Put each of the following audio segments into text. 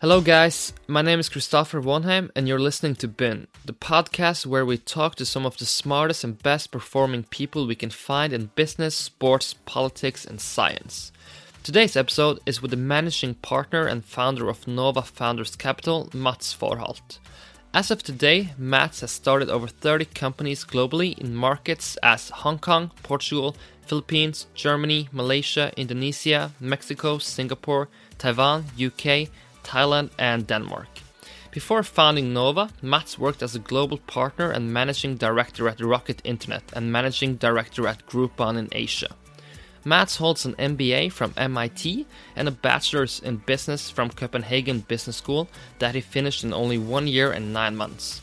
Hello, guys. My name is Christopher Wonheim, and you're listening to Bin, the podcast where we talk to some of the smartest and best performing people we can find in business, sports, politics, and science. Today's episode is with the managing partner and founder of Nova Founders Capital, Mads Faurholt. As of today, Mats has started over 30 companies globally in markets as Hong Kong, Portugal, Philippines, Germany, Malaysia, Indonesia, Mexico, Singapore, Taiwan, UK, Thailand, and Denmark. Before founding Nova, Mads worked as a global partner and managing director at Rocket Internet and managing director at Groupon in Asia. Mads holds an MBA from MIT and a bachelor's in business from Copenhagen Business School that he finished in only one year and nine months.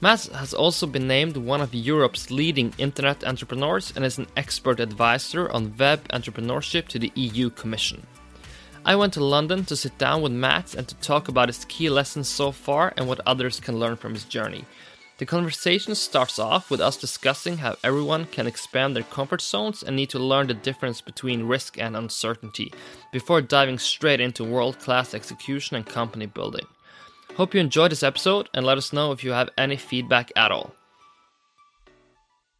Mads has also been named one of Europe's leading internet entrepreneurs and is an expert advisor on web entrepreneurship to the EU Commission. I went to London to sit down with Mads and to talk about his key lessons so far and what others can learn from his journey. The conversation starts off with us discussing how everyone can expand their comfort zones and need to learn the difference between risk and uncertainty before diving straight into world class execution and company building. Hope you enjoyed this episode and let us know if you have any feedback at all.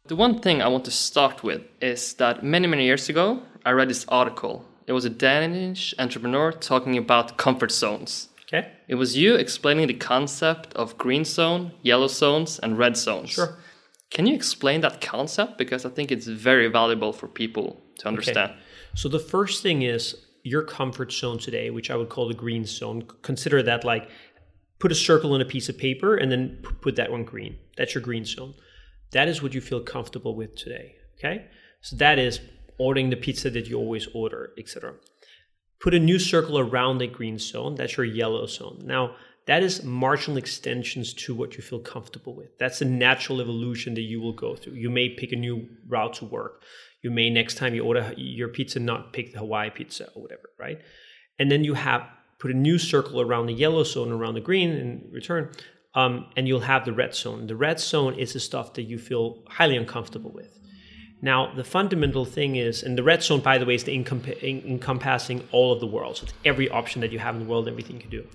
The one thing I want to start with is that many, many years ago, I read this article. It was a Danish entrepreneur talking about comfort zones. Okay. It was you explaining the concept of green zone, yellow zones, and red zones. Sure. Can you explain that concept? Because I think it's very valuable for people to understand. Okay. So the first thing is your comfort zone today, which I would call the green zone. Consider that like put a circle in a piece of paper and then put that one green. That's your green zone. That is what you feel comfortable with today. Okay. So that is ordering the pizza that you always order, etc. Put a new circle around the green zone. That's your yellow zone. Now, that is marginal extensions to what you feel comfortable with. That's a natural evolution that you will go through. You may pick a new route to work. You may next time you order your pizza not pick the Hawaii pizza or whatever, right? And then you have put a new circle around the yellow zone around the green in return, um, and you'll have the red zone. The red zone is the stuff that you feel highly uncomfortable with. Now, the fundamental thing is, and the red zone, by the way, is the encomp- encompassing all of the world. So it's every option that you have in the world, everything you can do.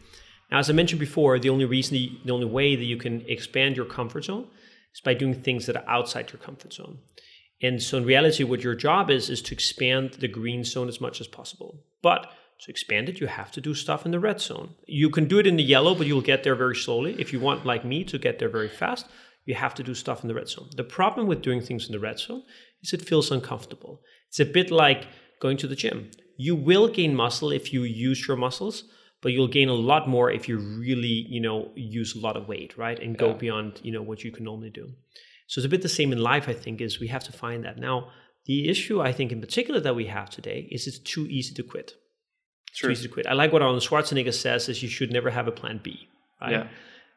Now, as I mentioned before, the only reason, the only way that you can expand your comfort zone is by doing things that are outside your comfort zone. And so, in reality, what your job is is to expand the green zone as much as possible. But to expand it, you have to do stuff in the red zone. You can do it in the yellow, but you'll get there very slowly. If you want, like me, to get there very fast, you have to do stuff in the red zone. The problem with doing things in the red zone is it feels uncomfortable. It's a bit like going to the gym. You will gain muscle if you use your muscles, but you'll gain a lot more if you really, you know, use a lot of weight, right? And go yeah. beyond, you know, what you can normally do. So it's a bit the same in life, I think, is we have to find that. Now, the issue I think in particular that we have today is it's too easy to quit. It's too easy to quit. I like what Arnold Schwarzenegger says is you should never have a plan B. Right? Yeah.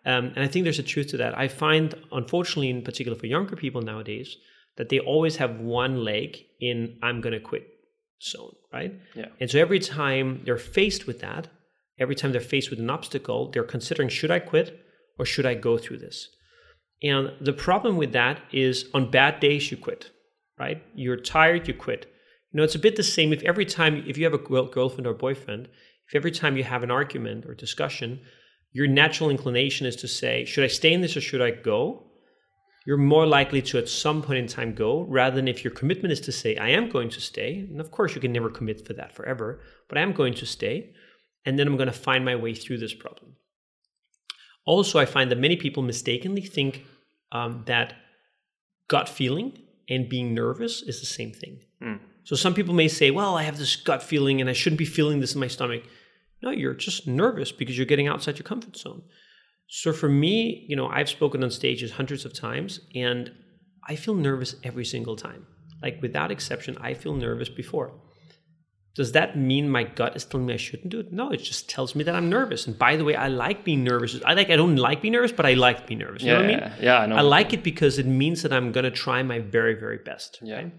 Um, and I think there's a truth to that. I find, unfortunately, in particular for younger people nowadays, that they always have one leg in I'm going to quit zone, right? Yeah. And so every time they're faced with that, every time they're faced with an obstacle, they're considering should I quit or should I go through this? And the problem with that is on bad days you quit, right? You're tired, you quit. You know, it's a bit the same if every time if you have a girlfriend or boyfriend, if every time you have an argument or discussion, your natural inclination is to say, should I stay in this or should I go? You're more likely to at some point in time go rather than if your commitment is to say, I am going to stay. And of course, you can never commit for that forever, but I am going to stay. And then I'm going to find my way through this problem. Also, I find that many people mistakenly think um, that gut feeling and being nervous is the same thing. Mm. So some people may say, well, I have this gut feeling and I shouldn't be feeling this in my stomach. No, you're just nervous because you're getting outside your comfort zone. So for me, you know, I've spoken on stages hundreds of times and I feel nervous every single time. Like without exception, I feel nervous before. Does that mean my gut is telling me I shouldn't do it? No, it just tells me that I'm nervous. And by the way, I like being nervous. I like I don't like being nervous, but I like being nervous. You yeah, know what I mean? Yeah, I know. I like it because it means that I'm gonna try my very, very best. Yeah. Right?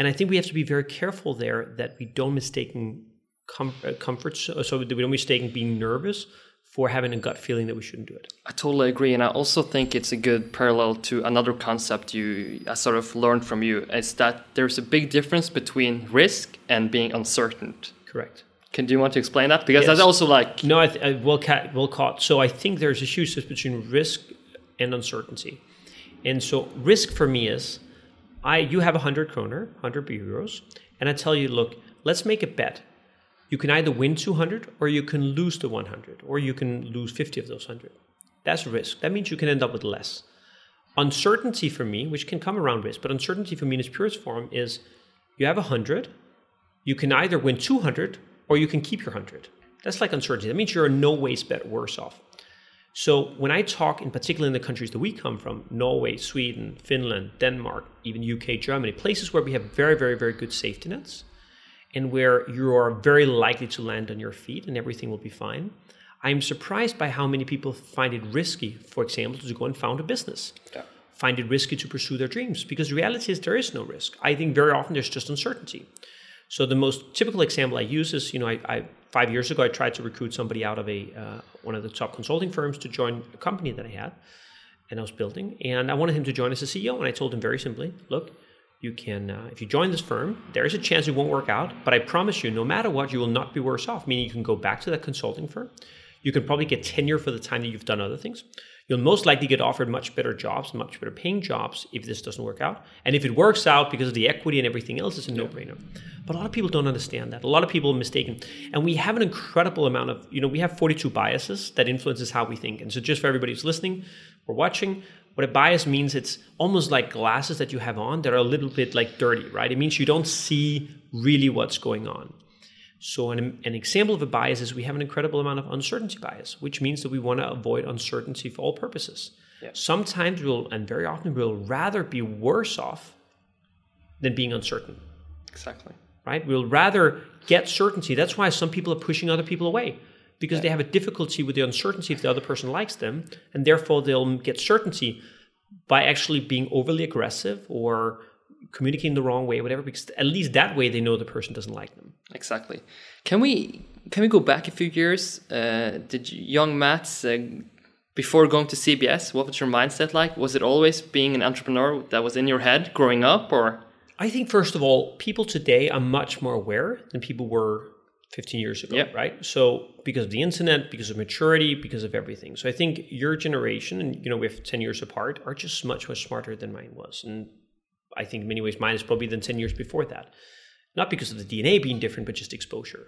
And I think we have to be very careful there that we don't mistaken com- uh, comfort, so, so we don't mistake being nervous for having a gut feeling that we shouldn't do it. I totally agree, and I also think it's a good parallel to another concept you I sort of learned from you. Is that there's a big difference between risk and being uncertain. Correct. Can do you want to explain that? Because Yes. that's also like No, I th- I, well, ca- well caught. So I think there's a huge difference between risk and uncertainty. And so risk for me is, I you have a 100 kroner, 100 euros, and I tell you, look, let's make a bet. You can either win 200 or you can lose the 100 or you can lose 50 of those 100. That's risk. That means you can end up with less. Uncertainty for me, which can come around risk, but uncertainty for me in its purest form is you have 100, you can either win 200 or you can keep your 100. That's like uncertainty. That means you're no ways bet worse off. So when I talk, in particular in the countries that we come from, Norway, Sweden, Finland, Denmark, even UK, Germany, places where we have very, very, very good safety nets and where you are very likely to land on your feet and everything will be fine. I'm surprised by how many people find it risky, for example, to go and found a business. Find it risky to pursue their dreams because the reality is there is no risk. I think very often there's just uncertainty. So the most typical example I use is, you know, I, I five years ago I tried to recruit somebody out of a uh, one of the top consulting firms to join a company that I had, and I was building, and I wanted him to join as a CEO, and I told him very simply, look, you can uh, if you join this firm, there is a chance it won't work out, but I promise you, no matter what, you will not be worse off. Meaning you can go back to that consulting firm, you can probably get tenure for the time that you've done other things. You'll most likely get offered much better jobs, much better paying jobs if this doesn't work out. And if it works out because of the equity and everything else, it's a no brainer. But a lot of people don't understand that. A lot of people are mistaken. And we have an incredible amount of, you know, we have 42 biases that influences how we think. And so just for everybody who's listening or watching, what a bias means, it's almost like glasses that you have on that are a little bit like dirty, right? It means you don't see really what's going on. So, an, an example of a bias is we have an incredible amount of uncertainty bias, which means that we want to avoid uncertainty for all purposes. Sometimes we'll, and very often we'll rather be worse off than being uncertain, exactly. right? We'll rather get certainty. That's why some people are pushing other people away because they have a difficulty with the uncertainty if the other person likes them, and therefore they'll get certainty by actually being overly aggressive or communicating the wrong way, whatever. Because at least that way they know the person doesn't like them. Exactly. Can we can we go back a few years? Uh, did young Mads uh, before going to CBS? What was your mindset like? Was it always being an entrepreneur that was in your head growing up, or I think first of all, people today are much more aware than people were 15 years ago, Yeah. right? So because of the internet, because of maturity, because of everything. So I think your generation, and you know, we're 10 years apart, are just much much smarter than mine was, and I think in many ways mine is probably than 10 years before that. Not because of the DNA being different, but just exposure.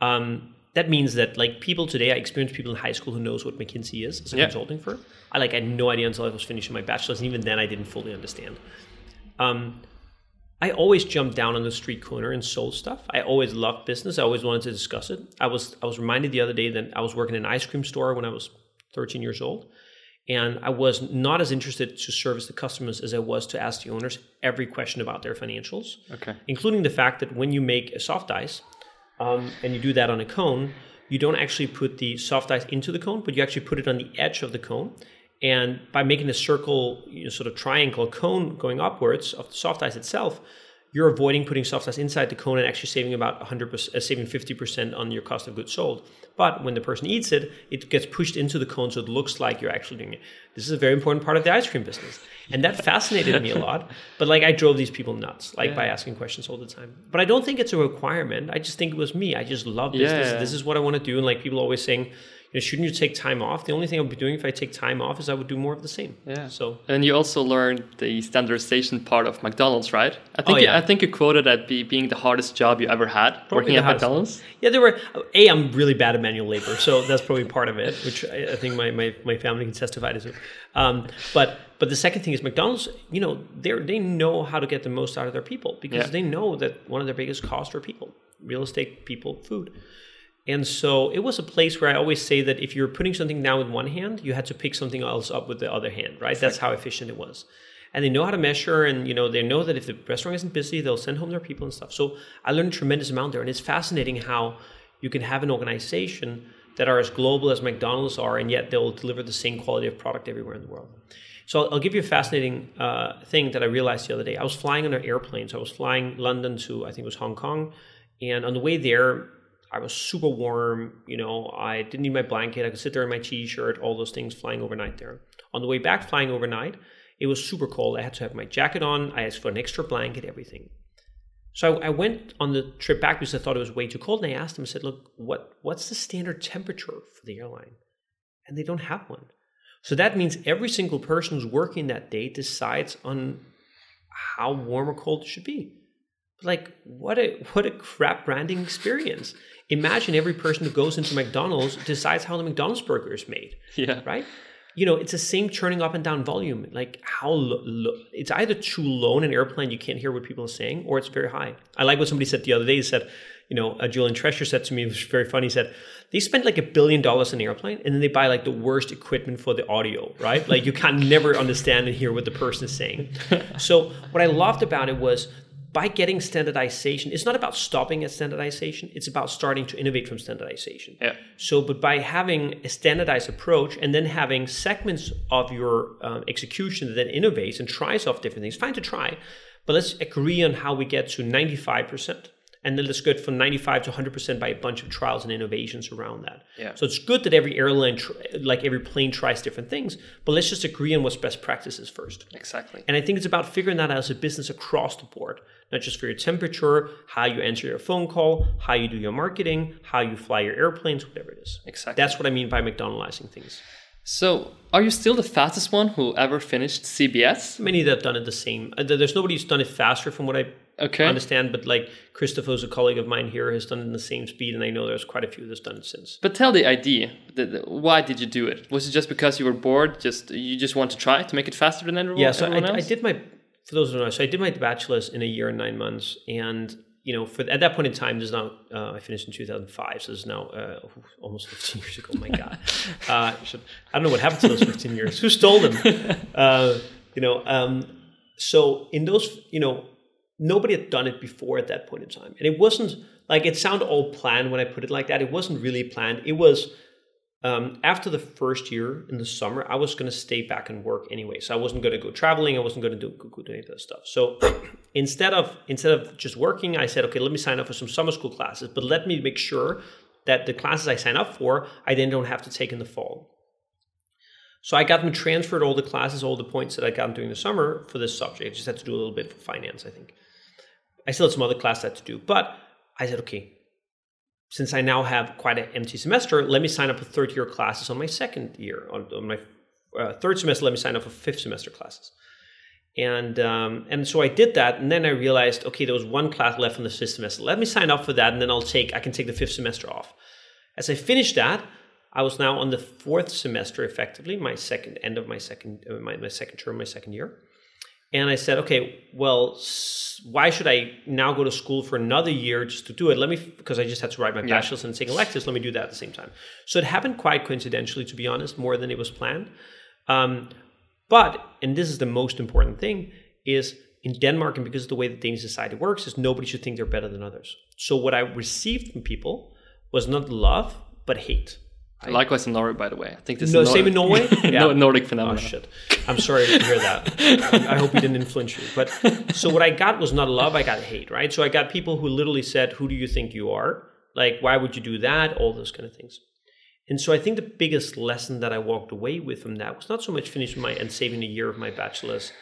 Um, that means that like people today, I experienced people in high school who knows what McKinsey is as a Yeah. consulting firm. I like I had no idea until I was finishing my bachelor's, and even then I didn't fully understand. Um, I always jumped down on the street corner and sold stuff. I always loved business. I always wanted to discuss it. I was I was reminded the other day that I was working in an ice cream store when I was 13 years old, and I was not as interested to service the customers as I was to ask the owners every question about their financials, okay? including the fact that when you make a soft ice um, and you do that on a cone, you don't actually put the soft ice into the cone, but you actually put it on the edge of the cone. And by making a circle, you know, sort of triangle cone going upwards of the soft ice itself, you're avoiding putting soft ice inside the cone and actually saving about 100%, uh, saving 50% on your cost of goods sold. But when the person eats it, it gets pushed into the cone so it looks like you're actually doing it. This is a very important part of the ice cream business. And that fascinated me a lot. But like I drove these people nuts, like by asking questions all the time. But I don't think it's a requirement. I just think it was me. I just love this. This, Yeah. this is what I want to do. And like people always saying, you know, shouldn't you take time off? The only thing I would be doing if I take time off is I would do more of the same. Yeah. So And you also learned the standardization part of McDonald's, right? I think Oh, yeah. I think you quoted that be, being the hardest job you ever had working at hardest. McDonald's. Yeah, there were. A, I'm really bad at manual labor, so that's probably part of it, which I, I think my, my, my family can testify to. Um, but but the second thing is McDonald's. You know, they they know how to get the most out of their people because Yeah. they know that one of their biggest costs are people, real estate, people, food. And so it was a place where I always say that if you're putting something down with one hand, you had to pick something else up with the other hand, right? That's how efficient it was. And they know how to measure, and you know they know that if the restaurant isn't busy, they'll send home their people and stuff. So I learned a tremendous amount there, and it's fascinating how you can have an organization that are as global as McDonald's are, and yet they'll deliver the same quality of product everywhere in the world. So I'll, I'll give you a fascinating uh, thing that I realized the other day. I was flying on an airplane, so I was flying London to I think it was Hong Kong, and on the way there, I was super warm. You know, I didn't need my blanket. I could sit there in my t-shirt. All those things flying overnight there. On the way back, flying overnight, it was super cold. I had to have my jacket on. I asked for an extra blanket, everything. So I, went on the trip back because I thought it was way too cold, and I asked them. I said, "Look, what what's the standard temperature for the airline?" And they don't have one. So that means every single person who's working that day decides on how warm or cold it should be. Like what a what a crap branding experience. Imagine every person who goes into McDonald's decides how the McDonald's burger is made. Yeah. Right? You know, it's the same turning up and down volume. Like how lo- lo- it's either too low in an airplane you can't hear what people are saying, or it's very high. I like what somebody said the other day. He said, you know, uh, Julian Treasure said to me, it was very funny. He said, they spend like a billion dollars on an airplane and then they buy like the worst equipment for the audio, right? Like you can never understand and hear what the person is saying. so what I loved about it was by getting standardization, it's not about stopping at standardization, it's about starting to innovate from standardization. Yeah. So, but by having a standardized approach and then having segments of your um, execution that then innovates and tries off different things, fine to try, but let's agree on how we get to 95% and then let's go from 95 to 100% by a bunch of trials and innovations around that. Yeah. So it's good that every airline, tr- like every plane, tries different things, but let's just agree on what's best practices first. Exactly. And I think it's about figuring that out as a business across the board, not just for your temperature, how you answer your phone call, how you do your marketing, how you fly your airplanes, whatever it is. Exactly. That's what I mean by McDonaldizing things. So, are you still the fastest one who ever finished CBS? Many that have done it the same. Uh, There's nobody who's done it faster from what I Okay. understand, but like Christopher, who's a colleague of mine here, has done it in the same speed, and I know there's quite a few that's done it since. But tell the idea. The, the- why did you do it? Was it just because you were bored? Just you just want to try to make it faster than everyone, Yeah, so everyone I, I did my for those who don't know. So I did my bachelor's in a year and nine months, and you know, for at that point in time, this is now uh, I finished in 2005, so this is now uh, almost 15 years ago. Oh my God, uh, I should- I don't know what happened to those 15 years. Who stole them? Uh, you know, um, so in those, you know, nobody had done it before at that point in time, and it wasn't like it sounded all planned when I put it like that. It wasn't really planned. It was um, after the first year in the summer, I was going to stay back and work anyway. So I wasn't going to go traveling. I wasn't going to do, do any of that stuff. So instead of instead of just working, I said, okay, let me sign up for some summer school classes, but let me make sure that the classes I sign up for, I then don't have to take in the fall. So I got them transferred all the classes, all the points that I got during the summer for this subject. I just had to do a little bit for finance, I think. I still had some other classes I had to do, but I said, okay, since I now have quite an empty semester, let me sign up for third year classes on my second year. On, on my uh, third semester, let me sign up for fifth semester classes. And um, and so I did that, and then I realized, okay, there was one class left in the fifth semester. Let me sign up for that, and then I'll take I can take the fifth semester off. As I finished that, I was now on the fourth semester, effectively my second end of my second uh, my, my second term, my second year. And I said, okay, well, why should I now go to school for another year just to do it? Let me, because I just had to write my bachelor's and take electives. Let me do that at the same time. So it happened quite coincidentally, to be honest, more than it was planned. Um, but, and this is the most important thing, is in Denmark, and because of the way the Danish society works, is nobody should think they're better than others. So what I received from people was not love, but hate. Likewise in Norway, by the way. I think this No, is same in Norway? no, Yeah. Nordic Oh phenomenon. shit! I'm sorry to hear that. I hope we didn't influence you. But so what I got was not love; I got hate. Right. So I got people who literally said, "Who do you think you are? Like, why would you do that? All those kind of things." And so I think the biggest lesson that I walked away with from that was not so much finishing my and saving a year of my bachelor's,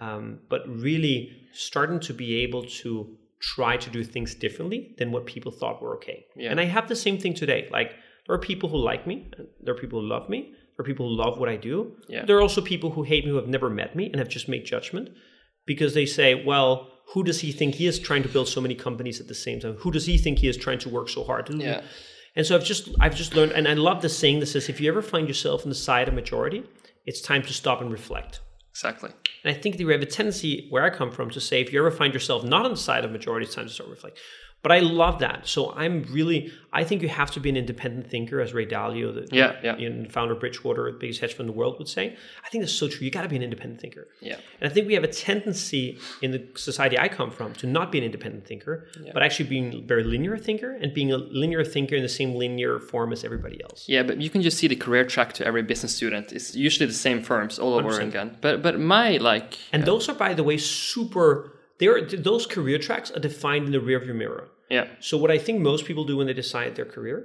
um, but really starting to be able to try to do things differently than what people thought were okay. Yeah. And I have the same thing today. Like there are people who like me, there are people who love me, there are people who love what I do. Yeah. There are also people who hate me who have never met me and have just made judgment because they say, well, who does he think he is trying to build so many companies at the same time? Who does he think he is trying to work so hard? Yeah. And so I've just I've just learned, and I love the saying that says, if you ever find yourself on the side of majority, it's time to stop and reflect. Exactly. And I think that we have a tendency where I come from to say, if you ever find yourself not on the side of majority, it's time to start reflect. But I love that. So I'm really, I think you have to be an independent thinker, as Ray Dalio, the Yeah, yeah. founder of Bridgewater, the biggest hedge fund in the world, would say. I think that's so true. You got to be an independent thinker. Yeah. And I think we have a tendency in the society I come from to not be an independent thinker, but actually being a very linear thinker and being a linear thinker in the same linear form as everybody else. Yeah, but you can just see the career track to every business student. It's usually the same firms all over 100%. again. But but my like And those are, by the way, super. Those career tracks are defined in the rearview mirror. yeah So what I think most people do when they decide their career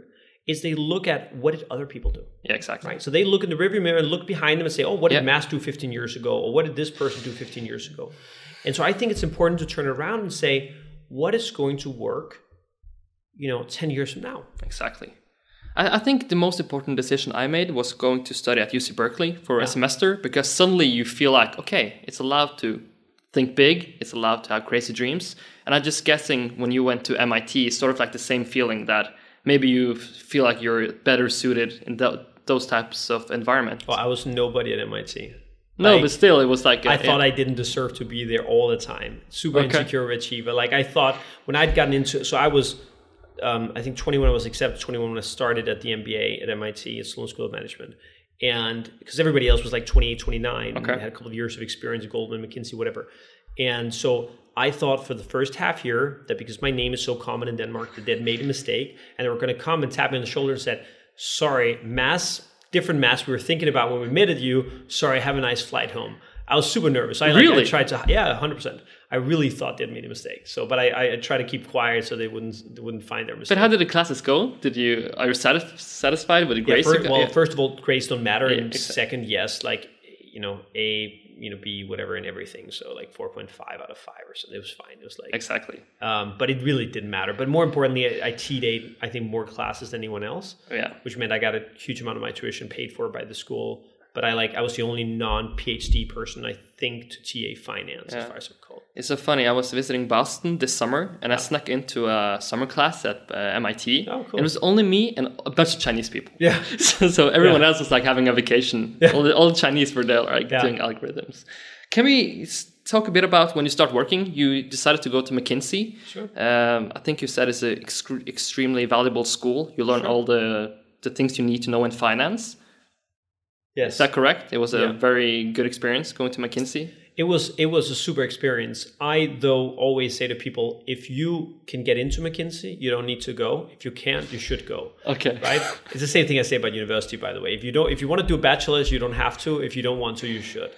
is they look at what did other people do, yeah exactly right? So they look in the rearview mirror and look behind them and say, "Oh, what did Yeah. Mads do 15 years ago? Or what did this person do 15 years ago?" And so I think it's important to turn around and say, what is going to work, you know, 10 years from now. Exactly. I, I think the most important decision I made was going to study at UC Berkeley for a semester because suddenly you feel like, okay, it's allowed to think big, it's allowed to have crazy dreams. And I'm just guessing when you went to MIT, it's sort of like the same feeling that maybe you feel like you're better suited in th- those types of environments. Well, I was nobody at MIT. no, like, but still, it was like I thought I didn't deserve to be there all the time. Super Okay. insecure achiever. Like I thought when I'd gotten into so I was um, I think 21 I was accepted, 21 when I started at the MBA at MIT at Sloan School of Management. And because everybody else was like 28, 29, Okay. and had a couple of years of experience at Goldman, McKinsey, whatever. And so I thought for the first half year that because my name is so common in Denmark that they'd made a mistake and they were going to come and tap me on the shoulder and said, sorry, mass, different mass we were thinking about when we admitted you. Sorry, have a nice flight home. I was super nervous. I, like, I Really? tried to, yeah, 100%. I really thought they'd made a mistake. So, but I, I tried to keep quiet so they wouldn't, they wouldn't find their mistake. But how did the classes go? Did you are you satisf- satisfied with the grades? first, well, Yeah. first of all, grades don't matter, Yeah, and exactly. second, yes, like you know, A, you know, B, whatever, and everything. So like four point five out of five or something. It was fine. It was like, exactly. um, but it really didn't matter. But more importantly, I, I TA'd I think more classes than anyone else, Yeah. which meant I got a huge amount of my tuition paid for by the school. But I like I was the only non PhD person I think to TA finance, as far as I recall. It's so funny. I was visiting Boston this summer, and I snuck into a summer class at uh, MIT. Oh, cool. And it was only me and a bunch of Chinese people. Yeah. so, so everyone Yeah. else was like having a vacation. All, the, all the Chinese were there, like Yeah. doing algorithms. Can we talk a bit about when you start working? You decided to go to McKinsey. Sure. Um, I think you said it's an extremely valuable school. You learn Sure. all the the things you need to know in finance. Yes. Is that correct? It was a Yeah. very good experience going to McKinsey. It was it was a super experience. I though always say to people, if you can get into McKinsey, you don't need to go. If you can't, you should go. Okay. Right? it's the same thing I say about university, by the way. If you don't, if you want to do a bachelor's, you don't have to. If you don't want to, you should.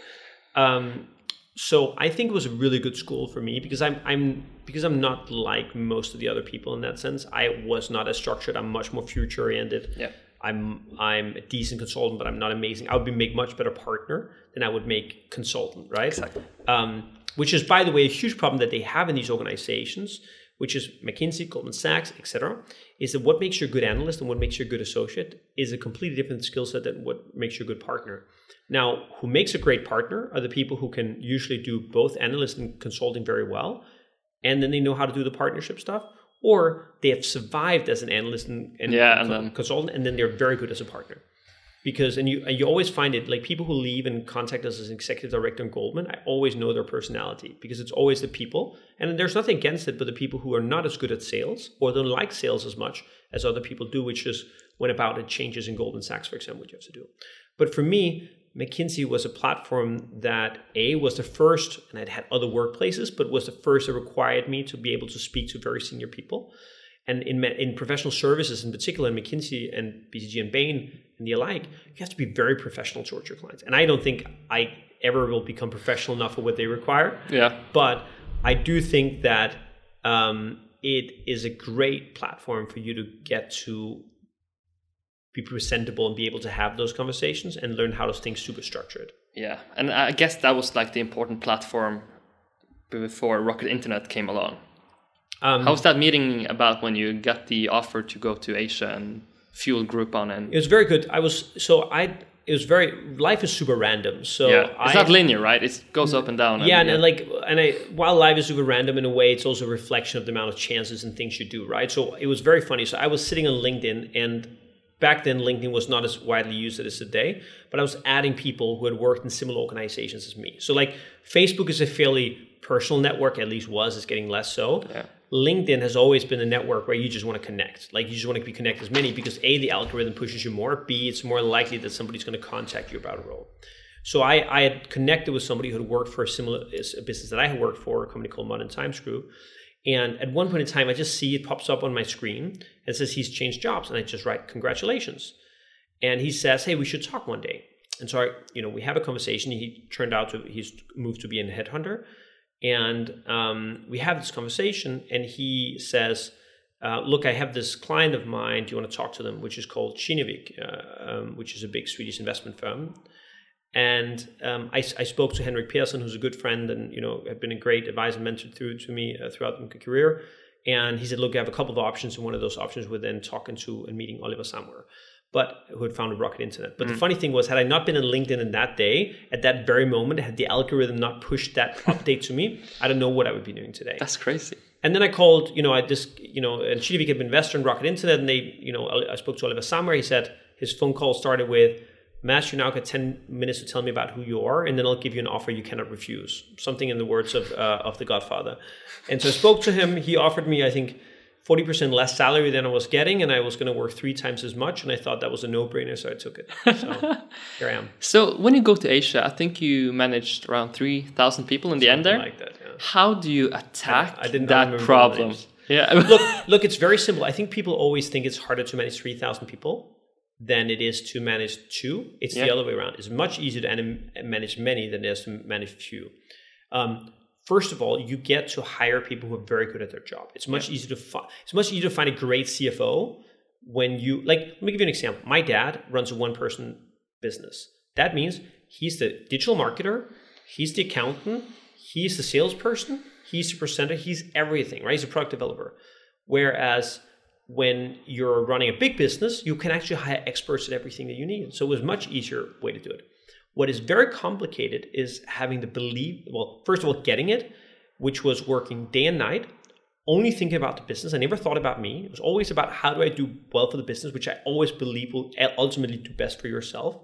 Um, so I think it was a really good school for me because I'm I'm because I'm not like most of the other people in that sense. I was not as structured. I'm much more future oriented. Yeah. I'm I'm a decent consultant, but I'm not amazing. I would be make much better partner than I would make consultant, right? Exactly. Um, which is, by the way, a huge problem that they have in these organizations, which is McKinsey, Goldman Sachs, etc. Is that what makes you a good analyst and what makes you a good associate is a completely different skill set than what makes you a good partner. Now, who makes a great partner are the people who can usually do both analyst and consulting very well, and then they know how to do the partnership stuff, or they have survived as an analyst and, and, Yeah, and then- consultant, and then they're very good as a partner. Because and you and you always find it like people who leave and contact us as an executive director in Goldman, I always know their personality because it's always the people, and there's nothing against it, but the people who are not as good at sales or don't like sales as much as other people do, which is when about it changes in Goldman Sachs, for example, what you have to do. But for me, McKinsey was a platform that A was the first, and I'd had other workplaces, but was the first that required me to be able to speak to very senior people. And in, in professional services, in particular, in McKinsey and BCG and Bain and the alike, you have to be very professional towards your clients. And I don't think I ever will become professional enough for what they require. Yeah. But I do think that um, it is a great platform for you to get to be presentable and be able to have those conversations and learn how to think super structured. Yeah, and I guess that was like the important platform before Rocket Internet came along. Um, How was that meeting about when you got the offer to go to Asia and fuel Groupon and it was very good. I was so I. It was very life is super random. So yeah, I, it's not linear, right? It goes up and down. yeah, and, and like, and I, while life is super random in a way, it's also a reflection of the amount of chances and things you do, right? So it was very funny. So I was sitting on LinkedIn, and back then LinkedIn was not as widely used as today, but I was adding people who had worked in similar organizations as me. So like, Facebook is a fairly personal network, at least was. It's getting less so. Yeah. LinkedIn has always been a network where you just want to connect. Like you just want to be connected as many because A, the algorithm pushes you more. B, it's more likely that somebody's going to contact you about a role. So I, I had connected with somebody who had worked for a similar a business that I had worked for, a company called Modern Times Group. And at one point in time, I just see it pops up on my screen and says he's changed jobs. And I just write, congratulations. And he says, hey, we should talk one day. And so, I, you know, we have a conversation. He turned out to, he's moved to be a headhunter. And um, we have this conversation, and he says, uh, "Look, I have this client of mine. Do you want to talk to them?" Which is called Kinnevik, uh, um, which is a big Swedish investment firm. And um, I, I, spoke to Henrik Persson, who's a good friend and you know had been a great advisor and mentor through to me uh, throughout my career. And he said, "Look, I have a couple of options, and one of those options was then talking to and meeting Oliver Samwer." but who had founded Rocket Internet. But mm. the funny thing was, had I not been in LinkedIn in that day, at that very moment, had the algorithm not pushed that update to me, I don't know what I would be doing today. That's crazy. And then I called, you know, I just, you know, and Kinnevik had been investor in Rocket Internet, and they, you know, I spoke to Oliver Samwer. He said his phone call started with, You now got 10 minutes to tell me about who you are, and then I'll give you an offer you cannot refuse. Something in the words of, uh, of The Godfather. And so I spoke to him. He offered me, I think, 40% less salary than I was getting, and I was going to work three times as much. And I thought that was a no brainer, so I took it. So here I am. So when you go to Asia, I think you managed around 3,000 people in the end there. Like that, yeah. How do you attack I, I that problem? Yeah. look, look, it's very simple. I think people always think it's harder to manage 3,000 people than it is to manage two. It's yeah. the other way around. It's much easier to manage many than it is to manage few. Um, first of all, you get to hire people who are very good at their job. It's much yeah. easier to find. It's much easier to find a great CFO when you like. Let me give you an example. My dad runs a one-person business. That means he's the digital marketer, he's the accountant, he's the salesperson, he's the presenter, he's everything. Right? He's a product developer. Whereas when you're running a big business, you can actually hire experts at everything that you need. So it was much easier way to do it. What is very complicated is having the belief, well, first of all, getting it, which was working day and night, only thinking about the business. I never thought about me. It was always about how do I do well for the business, which I always believe will ultimately do best for yourself.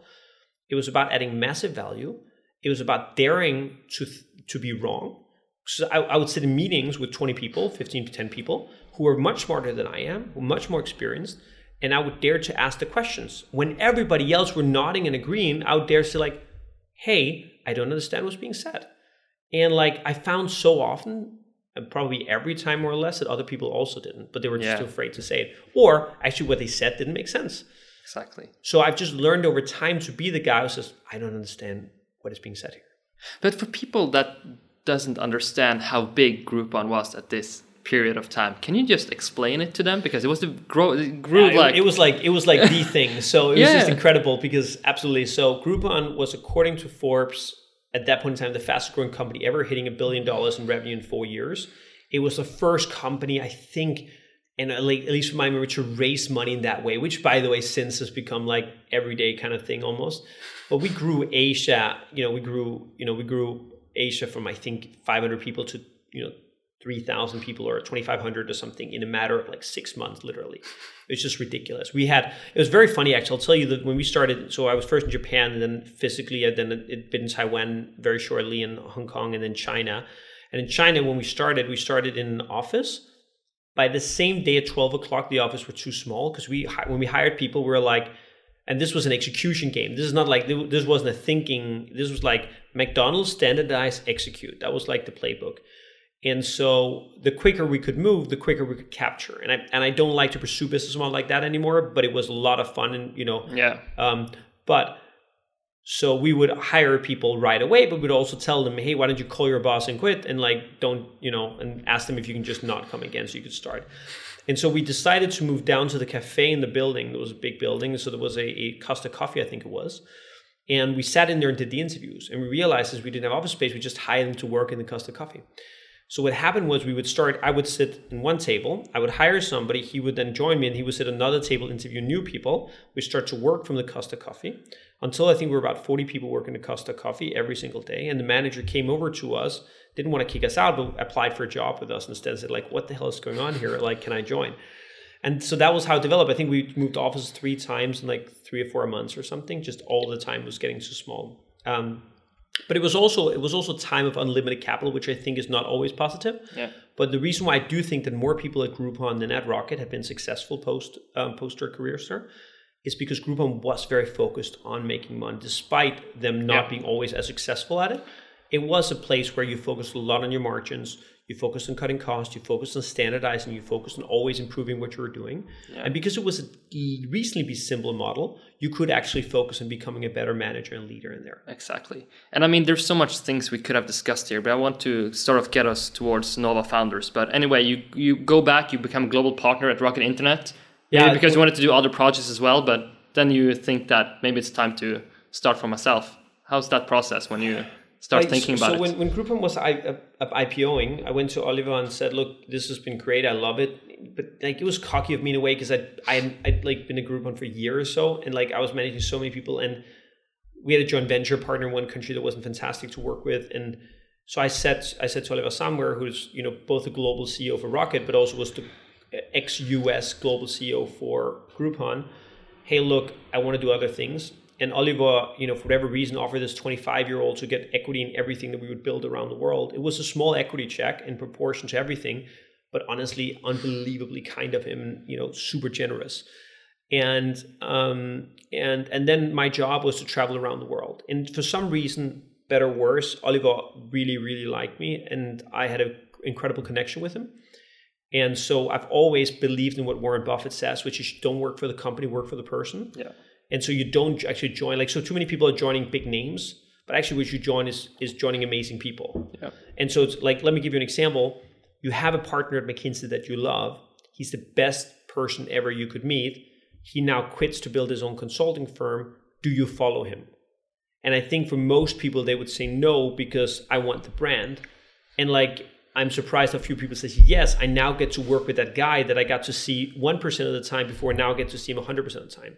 It was about adding massive value. It was about daring to to be wrong. So I, I would sit in meetings with 20 people, 15 to 10 people, who are much smarter than I am, who are much more experienced, and I would dare to ask the questions. When everybody else were nodding and agreeing, I would dare to say like, "Hey, I don't understand what's being said." And like I found so often, and probably every time more or less, that other people also didn't, but they were just yeah. too afraid to say it, or actually what they said didn't make sense. Exactly. So I've just learned over time to be the guy who says, "I don't understand what is being said here." But for people that doesn't understand how big Groupon was at this period of time. Can you just explain it to them because it was the grow it grew yeah, like it, was like it was like the thing. So it was yeah. just incredible because absolutely. So Groupon was according to Forbes at that point in time the fastest growing company ever, hitting a billion dollars in revenue in four years. It was the first company I think. And uh, at least from my memory, to raise money in that way, which by the way, since has become like everyday kind of thing almost. But we grew Asia, you know, we grew, you know, we grew Asia from I think 500 people to you know 3,000 people or 2,500 or something in a matter of like six months, literally. It's just ridiculous. We had, it was very funny actually. I'll tell you that when we started, so I was first in Japan and then physically, and then it been in Taiwan very shortly, in Hong Kong, and then China. And in China, when we started, we started in an office. By the same day at 12 o'clock, the office were too small because we, when we hired people, we were like, and this was an execution game. This is not like, this wasn't a thinking, this was like McDonald's standardize, execute. That was like the playbook. And so the quicker we could move, the quicker we could capture. And I and I don't like to pursue business model like that anymore, but it was a lot of fun and you know. Yeah. Um, but so we would hire people right away, but we'd also tell them, hey, why don't you call your boss and quit? And like don't, you know, and ask them if you can just not come again so you could start. And so we decided to move down to the cafe in the building. It was a big building. So there was a, a Costa Coffee, I think it was. And we sat in there and did the interviews. And we realized as we didn't have office space, we just hired them to work in the Costa Coffee. So what happened was we would start, I would sit in one table, I would hire somebody, he would then join me and he would sit at another table, interview new people. We start to work from the Costa Coffee until I think we were about 40 people working at Costa Coffee every single day. And the manager came over to us, didn't want to kick us out, but applied for a job with us instead, said like, what the hell is going on here? Like, can I join? And so that was how it developed. I think we moved offices three times in like three or four months or something. Just all the time was getting too small. Um, but it was also it was also time of unlimited capital, which I think is not always positive. Yeah. But the reason why I do think that more people at Groupon than at Rocket have been successful post um, post their career sir, is because Groupon was very focused on making money, despite them not yeah. being always as successful at it. It was a place where you focused a lot on your margins you focused on cutting costs, you focused on standardizing, you focused on always improving what you were doing. Yeah. And because it was a reasonably simple model, you could actually focus on becoming a better manager and leader in there. Exactly. And I mean, there's so much things we could have discussed here, but I want to sort of get us towards Nova founders. But anyway, you, you go back, you become a global partner at Rocket Internet. Yeah. Because you wanted to do other projects as well, but then you think that maybe it's time to start for myself. how's that process when you start Like, thinking so, about so it? So when, when Groupon was I, uh, IPOing, I went to Oliver and said, "Look, this has been great. I love it." But like, it was cocky of me in a way because I I I'd like been a Groupon for a year or so, and like I was managing so many people, and we had a joint venture partner in one country that wasn't fantastic to work with, and so I said I said to Oliver Samwer, who's you know both a global CEO for Rocket, but also was the ex-US global CEO for Groupon. Hey, look, I want to do other things. And Oliver, you know, for whatever reason, offered this 25 year old to get equity in everything that we would build around the world. It was a small equity check in proportion to everything, but honestly, unbelievably kind of him, you know, super generous. And um, and and then my job was to travel around the world. And for some reason, better or worse, Oliver really, really liked me, and I had an incredible connection with him. And so I've always believed in what Warren Buffett says, which is don't work for the company, work for the person. yeah. And so you don't actually join like so too many people are joining big names, but actually what you join is is joining amazing people. Yeah. And so it's like let me give you an example. You have a partner at McKinsey that you love. He's the best person ever you could meet. He now quits to build his own consulting firm. Do you follow him? And I think for most people they would say no because I want the brand. And like I'm surprised a few people say yes. I now get to work with that guy that I got to see one percent of the time before. Now I get to see him 100 percent of the time.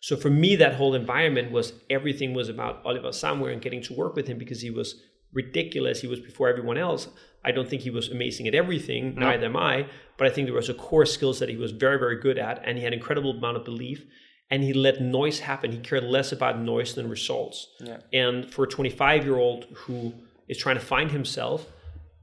So for me, that whole environment was everything was about Oliver Samwer and getting to work with him because he was ridiculous. He was before everyone else. I don't think he was amazing at everything, No. neither am I. But I think there was a core skills that he was very, very good at, and he had incredible amount of belief. And he let noise happen. He cared less about noise than results. Yeah. And for a 25 year old who is trying to find himself,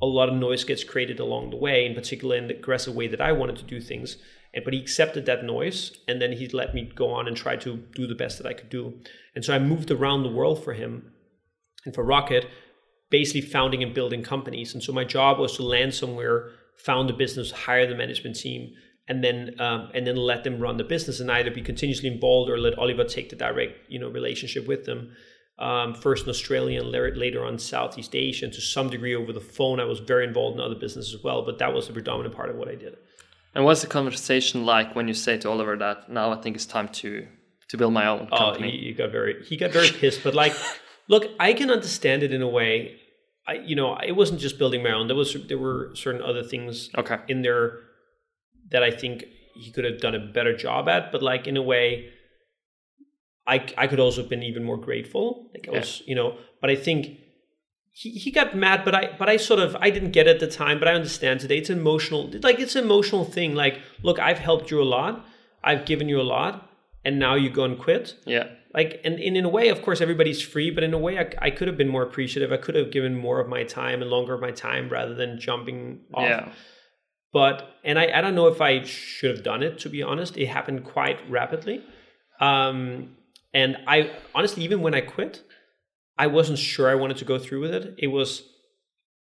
a lot of noise gets created along the way, in particular in the aggressive way that I wanted to do things. And but he accepted that noise, and then he let me go on and try to do the best that I could do. And so I moved around the world for him, and for Rocket, basically founding and building companies. And so my job was to land somewhere, found a business, hire the management team, and then um, and then let them run the business, and either be continuously involved or let Oliver take the direct you know relationship with them. Um, first in Australia and later- on Southeast Asia, and to some degree over the phone. I was very involved in other businesses as well, but that was the predominant part of what I did. And what's the conversation like when you say to Oliver that now I think it's time to to build my own Oh, company? he, he got very he got very pissed. But like, look, I can understand it in a way. I you know it wasn't just building my own. There was there were certain other things okay. in there that I think he could have done a better job at. But like in a way, I I could also have been even more grateful. Like I Yeah. was you know. But I think. He, he got mad, but I but I sort of I didn't get it at the time, but I understand today. It's emotional, like it's an emotional thing. Like, look, I've helped you a lot, I've given you a lot, and now you go and quit Yeah. Like and, and in a way of course everybody's free but in a way I, I could have been more appreciative i could have given more of my time and longer of my time rather than jumping off Yeah. but and I, I don't know if i should have done it to be honest it happened quite rapidly um, and i honestly even when i quit i wasn't sure i wanted to go through with it it was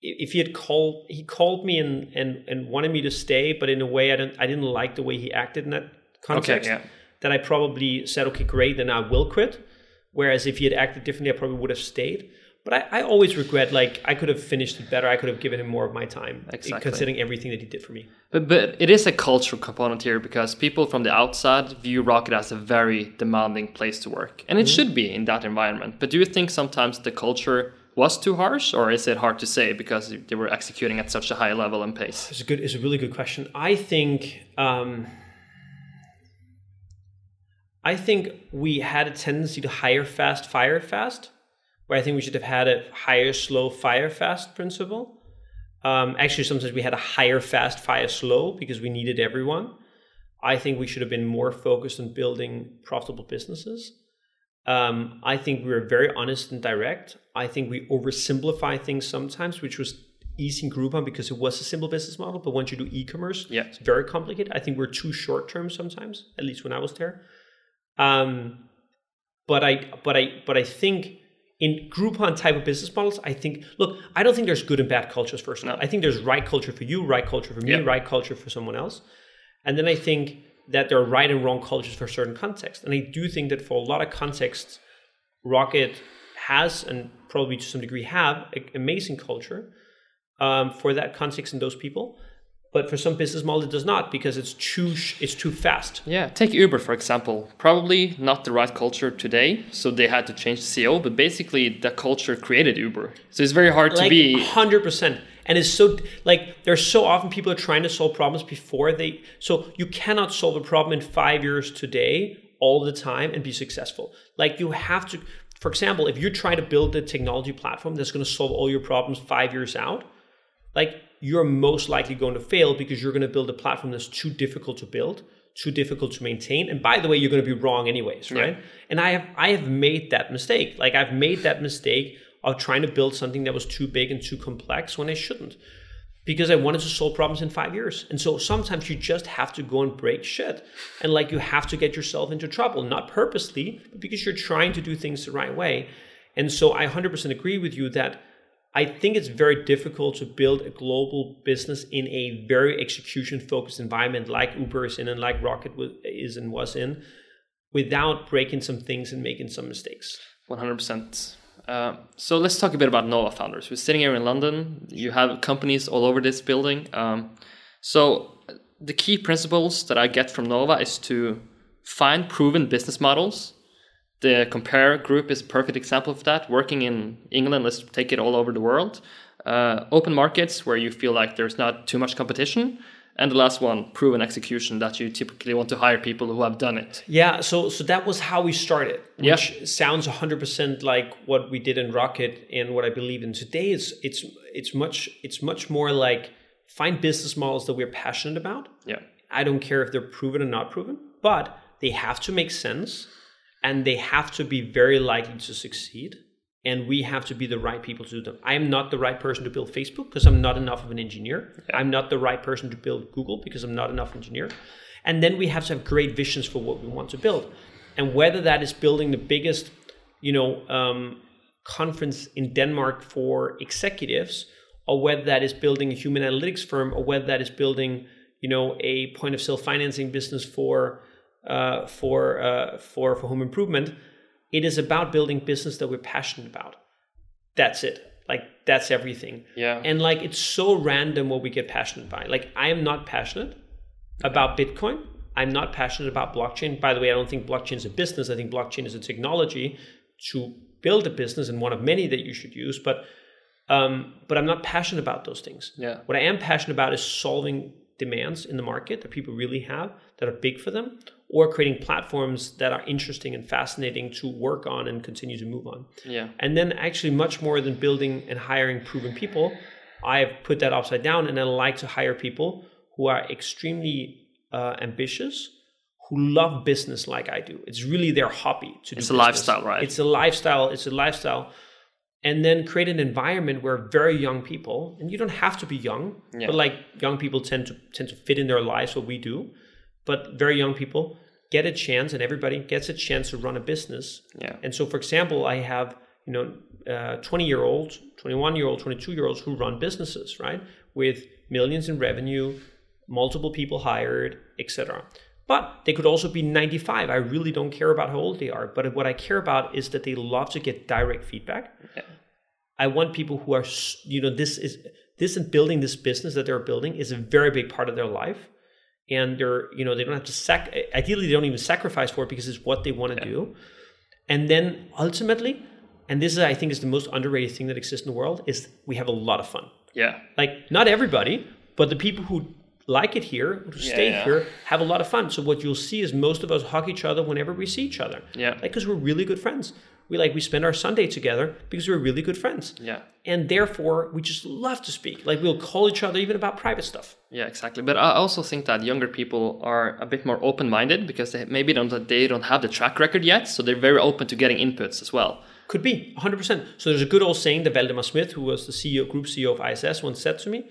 if he had called he called me and and and wanted me to stay but in a way i didn't i didn't like the way he acted in that Okay. context Yeah. That I probably said, okay, great, then I will quit. Whereas if he had acted differently, I probably would have stayed. But I, I always regret, like, I could have finished it better. I could have given him more of my time, Exactly. considering everything that he did for me. But but it is a cultural component here because people from the outside view Rocket as a very demanding place to work, and it should be in that environment. But do you think sometimes the culture was too harsh, or is it hard to say because they were executing at such a high level and pace? It's a good, it's a really good question. I think, um, I think we had a tendency to hire fast, fire fast, where I think we should have had a hire slow, fire fast principle. Um, actually, sometimes we had a hire fast, fire slow because we needed everyone. I think we should have been more focused on building profitable businesses. Um, I think we were very honest and direct. I think we oversimplify things sometimes, which was easy in Groupon because it was a simple business model. But once you do e-commerce, Yeah. it's very complicated. I think we're too short term sometimes, at least when I was there. Um, but I, but I, but I think in Groupon type of business models, I think look, I don't think there's good and bad cultures. First of all, No. I think there's right culture for you, right culture for me, Yeah. right culture for someone else, and then I think that there are right and wrong cultures for certain contexts. And I do think that for a lot of contexts, Rocket has and probably to some degree have a- amazing culture um, for that context and those people. But for some business models it does not because it's too sh- it's too fast. Yeah, take Uber for example. Probably not the right culture today, so they had to change the CEO. But basically, the culture created Uber, so it's very hard like to be. hundred percent. And it's so like there's so often people are trying to solve problems before they. So you cannot solve a problem in five years today all the time and be successful. Like you have to. For example, if you're trying to build a technology platform that's going to solve all your problems five years out, like you're most likely going to fail because you're going to build a platform that's too difficult to build too difficult to maintain. And by the way you're going to be wrong anyways right? Yeah. and i have i have made that mistake. Like i've made that mistake of trying to build something that was too big and too complex when i shouldn't because i wanted to solve problems in five years. And so sometimes you just have to go and break shit and like you have to get yourself into trouble not purposely but because you're trying to do things the right way. And so i 100% agree with you that I think it's very difficult to build a global business in a very execution focused environment like Uber is in and like Rocket is and was in without breaking some things and making some mistakes. 100%. Uh, so let's talk a bit about Nova founders. We're sitting here in London. You have companies all over this building. Um, so the key principles that I get from Nova is to find proven business models the Compare group is a perfect example of that. Working in England, let's take it all over the world. Uh, open markets where you feel like there's not too much competition. And the last one, proven execution, that you typically want to hire people who have done it. Yeah, so so that was how we started, which yeah. sounds 100% like what we did in Rocket and what I believe in today. It's it's it's much it's much more like find business models that we're passionate about. Yeah, I don't care if they're proven or not proven, but they have to make sense and they have to be very likely to succeed and we have to be the right people to do them. I am not the right person to build Facebook because I'm not enough of an engineer. I'm not the right person to build Google because I'm not enough engineer. And then we have to have great visions for what we want to build. And whether that is building the biggest, you know, um, conference in Denmark for executives, or whether that is building a human analytics firm, or whether that is building, you know, a point of sale financing business for uh, for uh, for for home improvement. It is about building business that we're passionate about. That's it. Like that's everything. Yeah. And like it's so random what we get passionate by. Like I am not passionate about Bitcoin. I'm not passionate about blockchain. By the way, I don't think blockchain is a business. I think blockchain is a technology to build a business and one of many that you should use. But um, but I'm not passionate about those things. Yeah. What I am passionate about is solving demands in the market that people really have that are big for them or creating platforms that are interesting and fascinating to work on and continue to move on. Yeah. And then actually much more than building and hiring proven people, I've put that upside down and I like to hire people who are extremely uh, ambitious, who love business like I do. It's really their hobby to do. It's a lifestyle, right? It's a lifestyle. It's a lifestyle. And then create an environment where very young people, and you don't have to be young, yeah. but like young people tend to tend to fit in their lives what we do but very young people get a chance and everybody gets a chance to run a business. Yeah. And so for example i have you know uh, 20 year olds 21 year olds 22 year olds who run businesses right with millions in revenue multiple people hired etc but they could also be 95 i really don't care about how old they are but what i care about is that they love to get direct feedback. Yeah. i want people who are you know this is this and building this business that they're building is a very big part of their life and they're you know they don't have to sac ideally they don't even sacrifice for it because it's what they want to yeah. do. And then ultimately and this is i think is the most underrated thing that exists in the world is we have a lot of fun. Yeah. Like not everybody but the people who like it here who stay yeah. here have a lot of fun. So what you'll see is most of us hug each other whenever we see each other. Yeah. Like because we're really good friends we like we spend our sunday together because we're really good friends. Yeah. And therefore we just love to speak. Like we'll call each other even about private stuff. Yeah exactly. But i also think that younger people are a bit more open-minded because they maybe don't they don't have the track record yet so they're very open to getting inputs as well. Could be 100% so there's a good old saying that Waldemar Schmidt who was the ceo group ceo of iss once said to me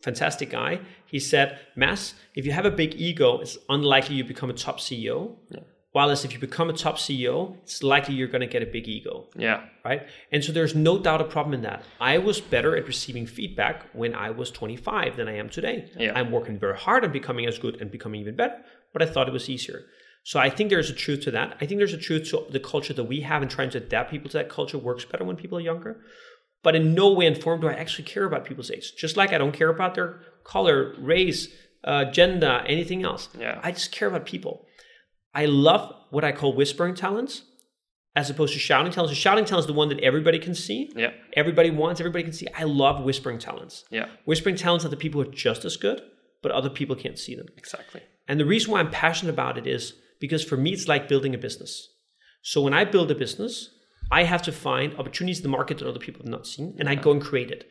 fantastic guy. He said Mads if you have a big ego it's unlikely you become a top ceo yeah Whereas if you become a top CEO, it's likely you're going to get a big ego. Yeah. Right. And so there's no doubt a problem in that. I was better at receiving feedback when I was 25 than I am today. Yeah. I'm working very hard on becoming as good and becoming even better, but I thought it was easier. So I think there's a truth to that. I think there's a truth to the culture that we have and trying to adapt people to that culture works better when people are younger. But in no way and form do I actually care about people's age. Just like I don't care about their color, race, uh, gender, anything else. Yeah. I just care about people. I love what I call whispering talents as opposed to shouting talents. So shouting talents is the one that everybody can see. Yeah. Everybody wants, everybody can see. I love whispering talents. Yeah. Whispering talents are the people who are just as good, but other people can't see them. Exactly. And the reason why I'm passionate about it is because for me, it's like building a business. So when I build a business, I have to find opportunities in the market that other people have not seen, and I go and create it.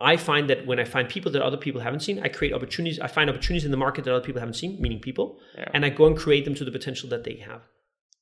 I find that when I find people that other people haven't seen, I create opportunities. I find opportunities in the market that other people haven't seen, meaning people, Yeah. and I go and create them to the potential that they have.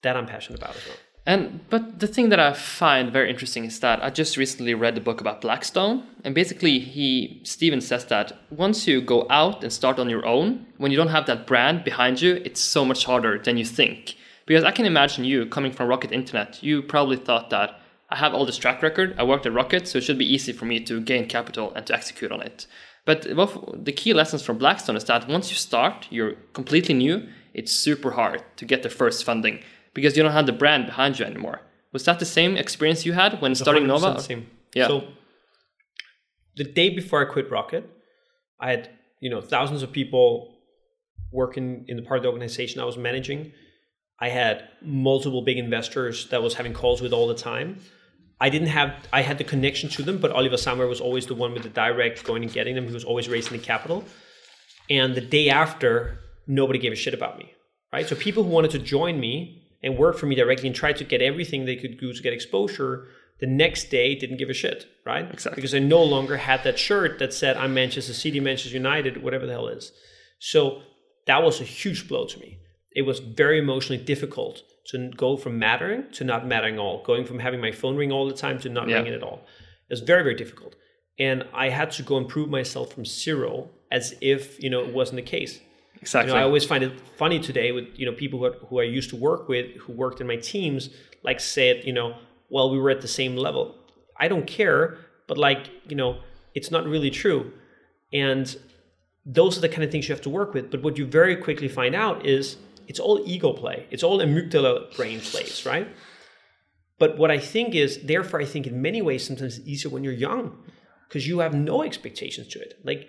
That I'm passionate about as well. And but the thing that I find very interesting is that I just recently read the book about Blackstone, and basically he Stephen says that once you go out and start on your own, when you don't have that brand behind you, it's so much harder than you think. Because I can imagine you coming from Rocket Internet, you probably thought that I have all this track record, I worked at Rocket, so it should be easy for me to gain capital and to execute on it. But the key lessons from Blackstone is that once you start, you're completely new, it's super hard to get the first funding because you don't have the brand behind you anymore. Was that the same experience you had when starting 100% Nova? the Same. Yeah. So the day before I quit Rocket, I had you know thousands of people working in the part of the organization I was managing. I had multiple big investors that was having calls with all the time. I didn't have I had the connection to them, but Oliver Samwer was always the one with the direct going and getting them. He was always raising the capital. And the day after, nobody gave a shit about me. Right? So people who wanted to join me and work for me directly and try to get everything they could do to get exposure, the next day didn't give a shit, right? Exactly. Because I no longer had that shirt that said I'm Manchester City, Manchester United, whatever the hell it is. So that was a huge blow to me. It was very emotionally difficult to go from mattering to not mattering at all, going from having my phone ring all the time to not Yeah. ringing at all. It's very, very difficult. And I had to go and prove myself from zero as if, you know, it wasn't the case. Exactly. You know, I always find it funny today with you know people who, are, who I used to work with who worked in my teams, like said, you know, well, we were at the same level. I don't care, but like you know, it's not really true, and those are the kind of things you have to work with. But what you very quickly find out is it's all ego play. It's all amygdala brain plays, right? But what I think is, therefore, I think in many ways sometimes it's easier when you're young because you have no expectations to it. Like,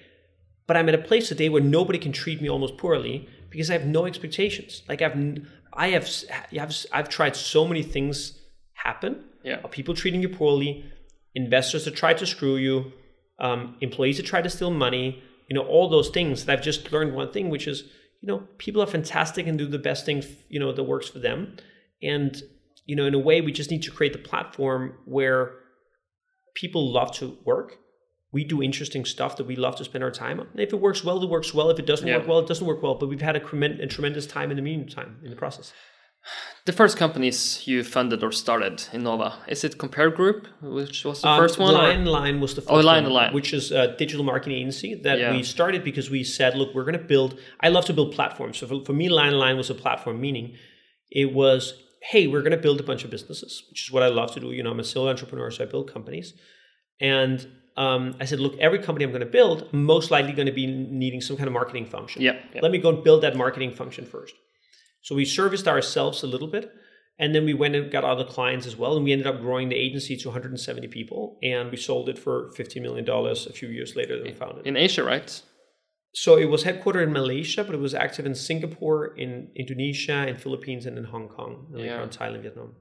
but I'm at a place today where nobody can treat me almost poorly because I have no expectations. Like I've, I have, I've, I've tried so many things happen. Yeah. People treating you poorly, investors that try to screw you, um, employees that try to steal money. You know all those things. That I've just learned one thing, which is you know people are fantastic and do the best thing you know that works for them. And you know in a way we just need to create the platform where people love to work. We do interesting stuff that we love to spend our time on. And if it works well, it works well. If it doesn't Yeah. work well, it doesn't work well. But we've had a, tremen- a tremendous time in the meantime in the process. The first companies you funded or started in Nova, is it Compare Group, which was the Um, first one? or- Line Line was the first Oh, Line one, Line. which is a digital marketing agency that Yeah. we started because we said, look, we're going to build. I love to build platforms. So for, for me, Line Line was a platform, meaning it was, hey, we're going to build a bunch of businesses, which is what I love to do. You know, I'm a serial entrepreneur, so I build companies. And um, I said, look, every company I'm going to build, most likely going to be needing some kind of marketing function. Yeah, yeah. Let me go and build that marketing function first. So we serviced ourselves a little bit. And then we went and got other clients as well. And we ended up growing the agency to 170 people. And we sold it for $50 million a few years later than we found it. in Asia, right? So it was headquartered in Malaysia, but it was active in Singapore, in Indonesia, in Philippines, and in Hong Kong, and later Yeah. on Thailand, Vietnam.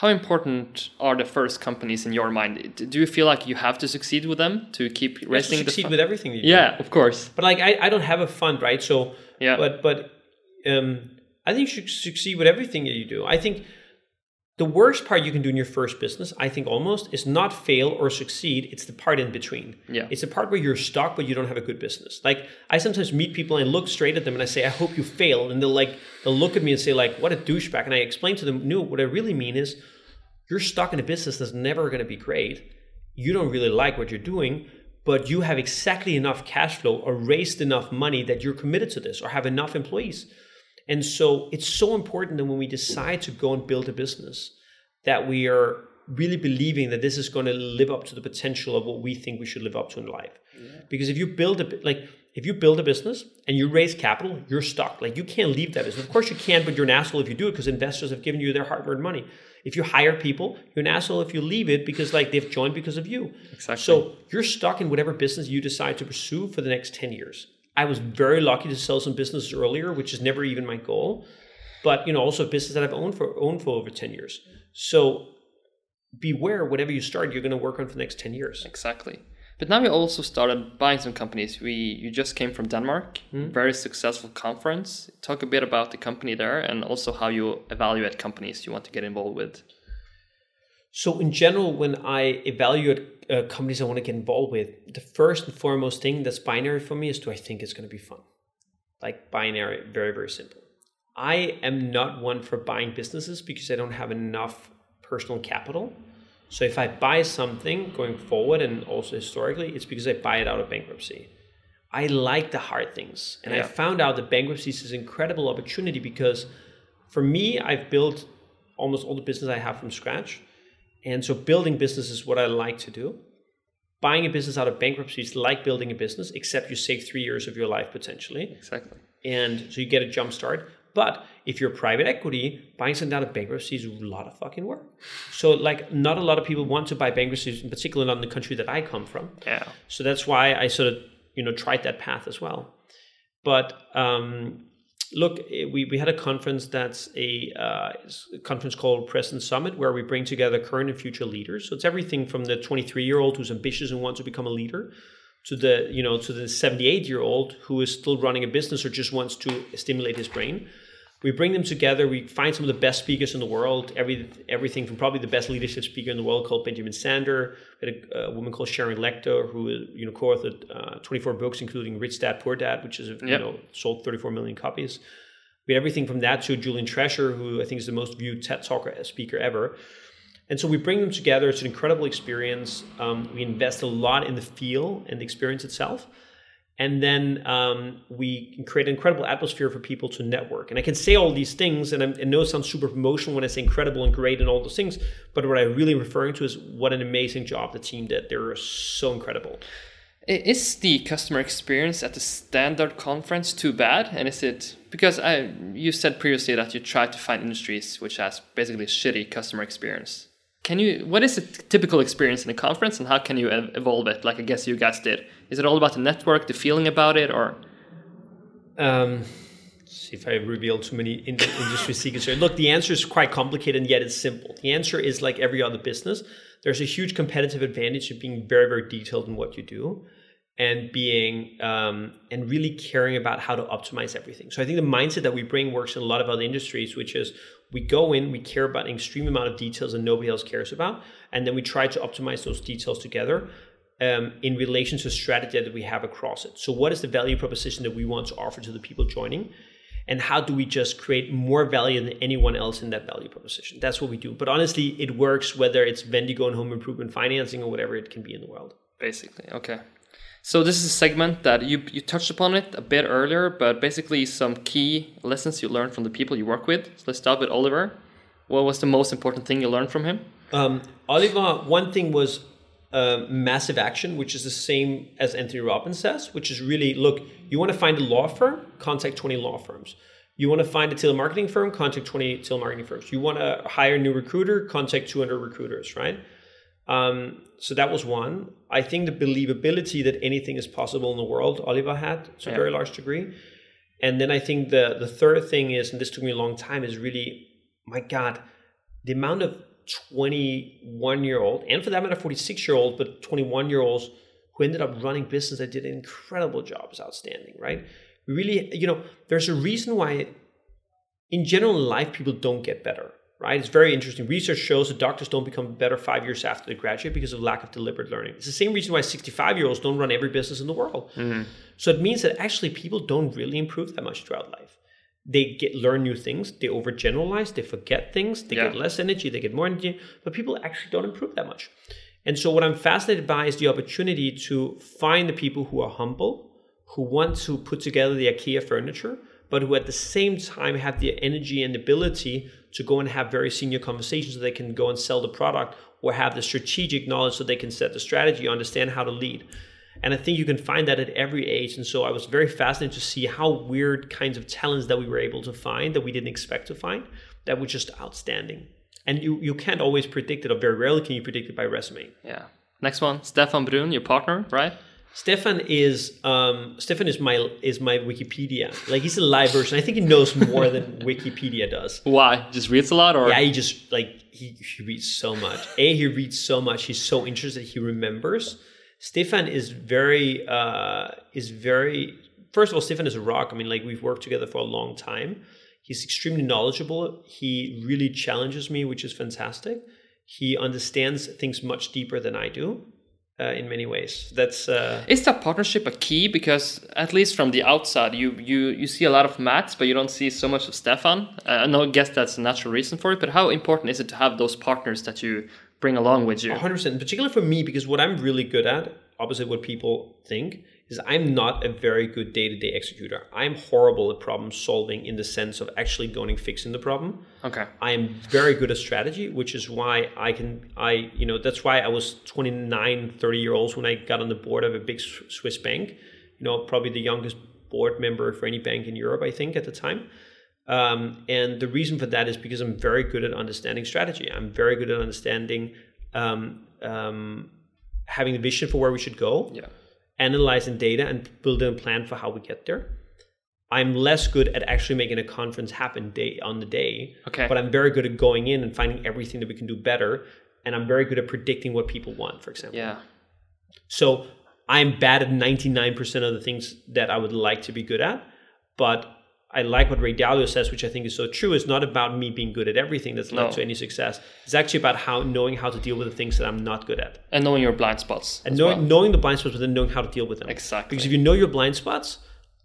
How important are the first companies in your mind? Do you feel like you have to succeed with them to keep You have to raising the succeed with everything you do. Yeah, of course. But like I, I don't have a fund, right? So Yeah. but but um I think you should succeed with everything that you do. I think the worst part you can do in your first business, I think almost, is not fail or succeed. It's the part in between. Yeah. It's the part where you're stuck but you don't have a good business. Like I sometimes meet people and I look straight at them and I say, I hope you fail. And they'll like they'll look at me and say, like, what a douchebag. And I explain to them, no, what I really mean is you're stuck in a business that's never gonna be great. You don't really like what you're doing, but you have exactly enough cash flow or raised enough money that you're committed to this or have enough employees. And so it's so important that when we decide to go and build a business, that we are really believing that this is going to live up to the potential of what we think we should live up to in life. Because if you build a like if you build a business and you raise capital, you're stuck. Like you can't leave that business. Of course you can, but you're an asshole if you do it because investors have given you their hard-earned money. If you hire people, you're an asshole if you leave it because like they've joined because of you. Exactly. So you're stuck in whatever business you decide to pursue for the next 10 years. I was very lucky to sell some businesses earlier, which is never even my goal. But you know, also a business that I've owned for owned for over 10 years. So beware whatever you start, you're going to work on for the next 10 years. Exactly. But now you also started buying some companies. We you just came from Denmark, Hmm. very successful conference. Talk a bit about the company there and also how you evaluate companies you want to get involved with. So, in general, when I evaluate uh, companies I want to get involved with, the first and foremost thing that's binary for me is do I think it's going to be fun? Like binary, very, very simple. I am not one for buying businesses because I don't have enough personal capital. So, if I buy something going forward and also historically, it's because I buy it out of bankruptcy. I like the hard things. And I found out that bankruptcy is an incredible opportunity because for me, I've built almost all the business I have from scratch. And so building business is what I like to do. Buying a business out of bankruptcy is like building a business, except you save three years of your life potentially. Exactly. And so you get a jump start. But if you're private equity, buying something out of bankruptcy is a lot of fucking work. So like not a lot of people want to buy bankruptcies, in particular not in the country that I come from. Yeah. So that's why I sort of you know tried that path as well. But um, look, eh, we, we had a conference that's a, uh, a conference called Present Summit where we bring together current and future leaders. So it's everything from the 23 year old who's ambitious and wants to become a leader to the you know to the 78 year old who is still running a business or just wants to stimulate his brain we bring them together we find some of the best speakers in the world every everything from probably the best leadership speaker in the world called Benjamin Zander we had a, a woman called Sharon Lechter who you know co-authored uh, 24 books including rich dad poor dad which is you Yep. know sold 34 million copies we had everything from that to julian treasure who i think is the most viewed ted talker speaker ever and so we bring them together. It's an incredible experience. Um, we invest a lot in the feel and the experience itself. And then um, we create an incredible atmosphere for people to network. And I can say all these things, and I know it sounds super promotional when I say incredible and great and all those things, but what I'm really referring to is what an amazing job the team did. They were so incredible. Is the customer experience at the standard conference too bad? And is it because I you said previously that you try to find industries which has basically shitty customer experience? Can you what is a typical experience in a conference and how can you ev- evolve it? Like I guess you guys did. Is it all about the network, the feeling about it, or Um, see if I reveal too many in- industry secrets here. Look, the answer is quite complicated and yet it's simple. The answer is like every other business. There's a huge competitive advantage of being very, very detailed in what you do and being um, and really caring about how to optimize everything. So I think the mindset that we bring works in a lot of other industries, which is we go in, we care about an extreme amount of details that nobody else cares about, and then we try to optimize those details together um, in relation to strategy that we have across it. So, what is the value proposition that we want to offer to the people joining? And how do we just create more value than anyone else in that value proposition? That's what we do. But honestly, it works whether it's Vendigo and home improvement financing or whatever it can be in the world. basically okay? So this is a segment that you you touched upon it a bit earlier, but basically some key lessons you learned from the people you work with. So let's start with Oliver. What was the most important thing you learned from him? Um, Oliver, one thing was uh, massive action, which is the same as Anthony Robbins says, which is really look, you want to find a law firm, contact 20 law firms. You want to find a telemarketing firm, contact 20 telemarketing firms. You want to hire a new recruiter, contact 200 recruiters, right? Um, so that was one. I think the believability that anything is possible in the world, Oliver had to a very large degree. And then I think the the third thing is, and this took me a long time, is really, my God, the amount of 21 year old, and for that matter, 46 year old, but 21 year olds who ended up running business that did an incredible job is outstanding, right? We really, you know, there's a reason why in general in life people don't get better right? It's very interesting. Research shows that doctors don't become better five years after they graduate because of lack of deliberate learning. It's the same reason why 65 year olds don't run every business in the world. Mm-hmm. So it means that actually people don't really improve that much throughout life. They get learn new things they overgeneralize they forget things they get less energy they get more energy but people actually don't improve that much. And so what i'm fascinated by is the opportunity to find the people who are humble who want to put together the ikea furniture but who at the same time have the energy and ability to go and have very senior conversations so they can go and sell the product or have the strategic knowledge so they can set the strategy understand how to lead And I think you can find that at every age. And so I was very fascinated to see how weird kinds of talents that we were able to find that we didn't expect to find that were just outstanding. And you, you can't always predict it, or very rarely can you predict it by resume. Yeah. Next one, Stefan Brun, your partner, right? Stefan is um, Stefan is my is my Wikipedia. Like he's a live version. I think he knows more than Wikipedia does. Why? Just reads a lot, or Yeah, he just like he, he reads so much. A he reads so much. He's so interested. He remembers. Stefan is very uh, is very. First of all, Stefan is a rock. I mean, like we've worked together for a long time. He's extremely knowledgeable. He really challenges me, which is fantastic. He understands things much deeper than I do. Uh, in many ways, that's uh, is that partnership a key? Because at least from the outside, you you you see a lot of Mads, but you don't see so much of Stefan. Uh, I guess that's a natural reason for it. But how important is it to have those partners that you bring along with you? 100%, particularly for me, because what I'm really good at, opposite what people think, is I'm not a very good day to day executor. I'm horrible at problem solving in the sense of actually going and fixing the problem. Okay. I am very good at strategy, which is why I can, I, you know, that's why I was 29, 30 year olds when I got on the board of a big Swiss bank, you know, probably the youngest board member for any bank in Europe, I think, at the time. Um, and the reason for that is because I'm very good at understanding strategy. I'm very good at understanding, um, um, having a vision for where we should go. Yeah analyzing data and building a plan for how we get there. I'm less good at actually making a conference happen day on the day. Okay. But I'm very good at going in and finding everything that we can do better. And I'm very good at predicting what people want, for example. Yeah. So I'm bad at 99% of the things that I would like to be good at. But I like what Ray Dalio says, which I think is so true. It's not about me being good at everything that's led No. to any success. It's actually about how knowing how to deal with the things that I'm not good at. And knowing your blind spots. And knowing, well. knowing the blind spots, but then knowing how to deal with them. Exactly. Because if you know your blind spots,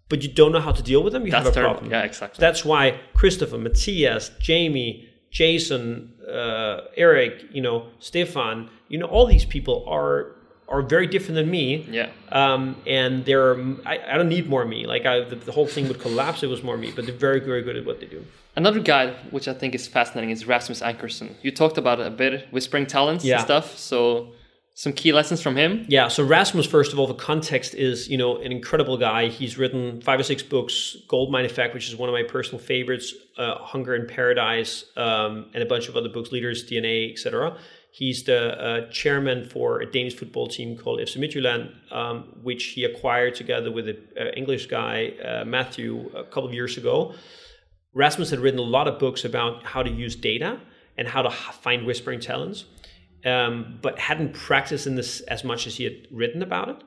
but you don't know how to deal with them, you That's have a terrible. problem. Yeah, exactly. That's why Christopher, Matthias, Jamie, Jason, uh, Eric, you know, Stefan, you know, all these people are are very different than me. Yeah. Um, and they're I, I don't need more me. Like I, the, the whole thing would collapse. If it was more me, but they're very very good at what they do. Another guy which I think is fascinating is Rasmus Ankerson. You talked about it a bit, whispering talents Yeah. and stuff. So some key lessons from him. Yeah, so Rasmus, first of all, the context is, you know, an incredible guy. He's written five or six books, Goldmine Effect, which is one of my personal favorites, uh, Hunger in Paradise, um, and a bunch of other books, Leaders, DNA, etc. He's the uh, chairman for a Danish football team called FC Midtjylland, um, which he acquired together with an uh, English guy, uh, Matthew, a couple of years ago. Rasmus had written a lot of books about how to use data and how to find whispering talents, um, but hadn't practiced in this as much as he had written about it,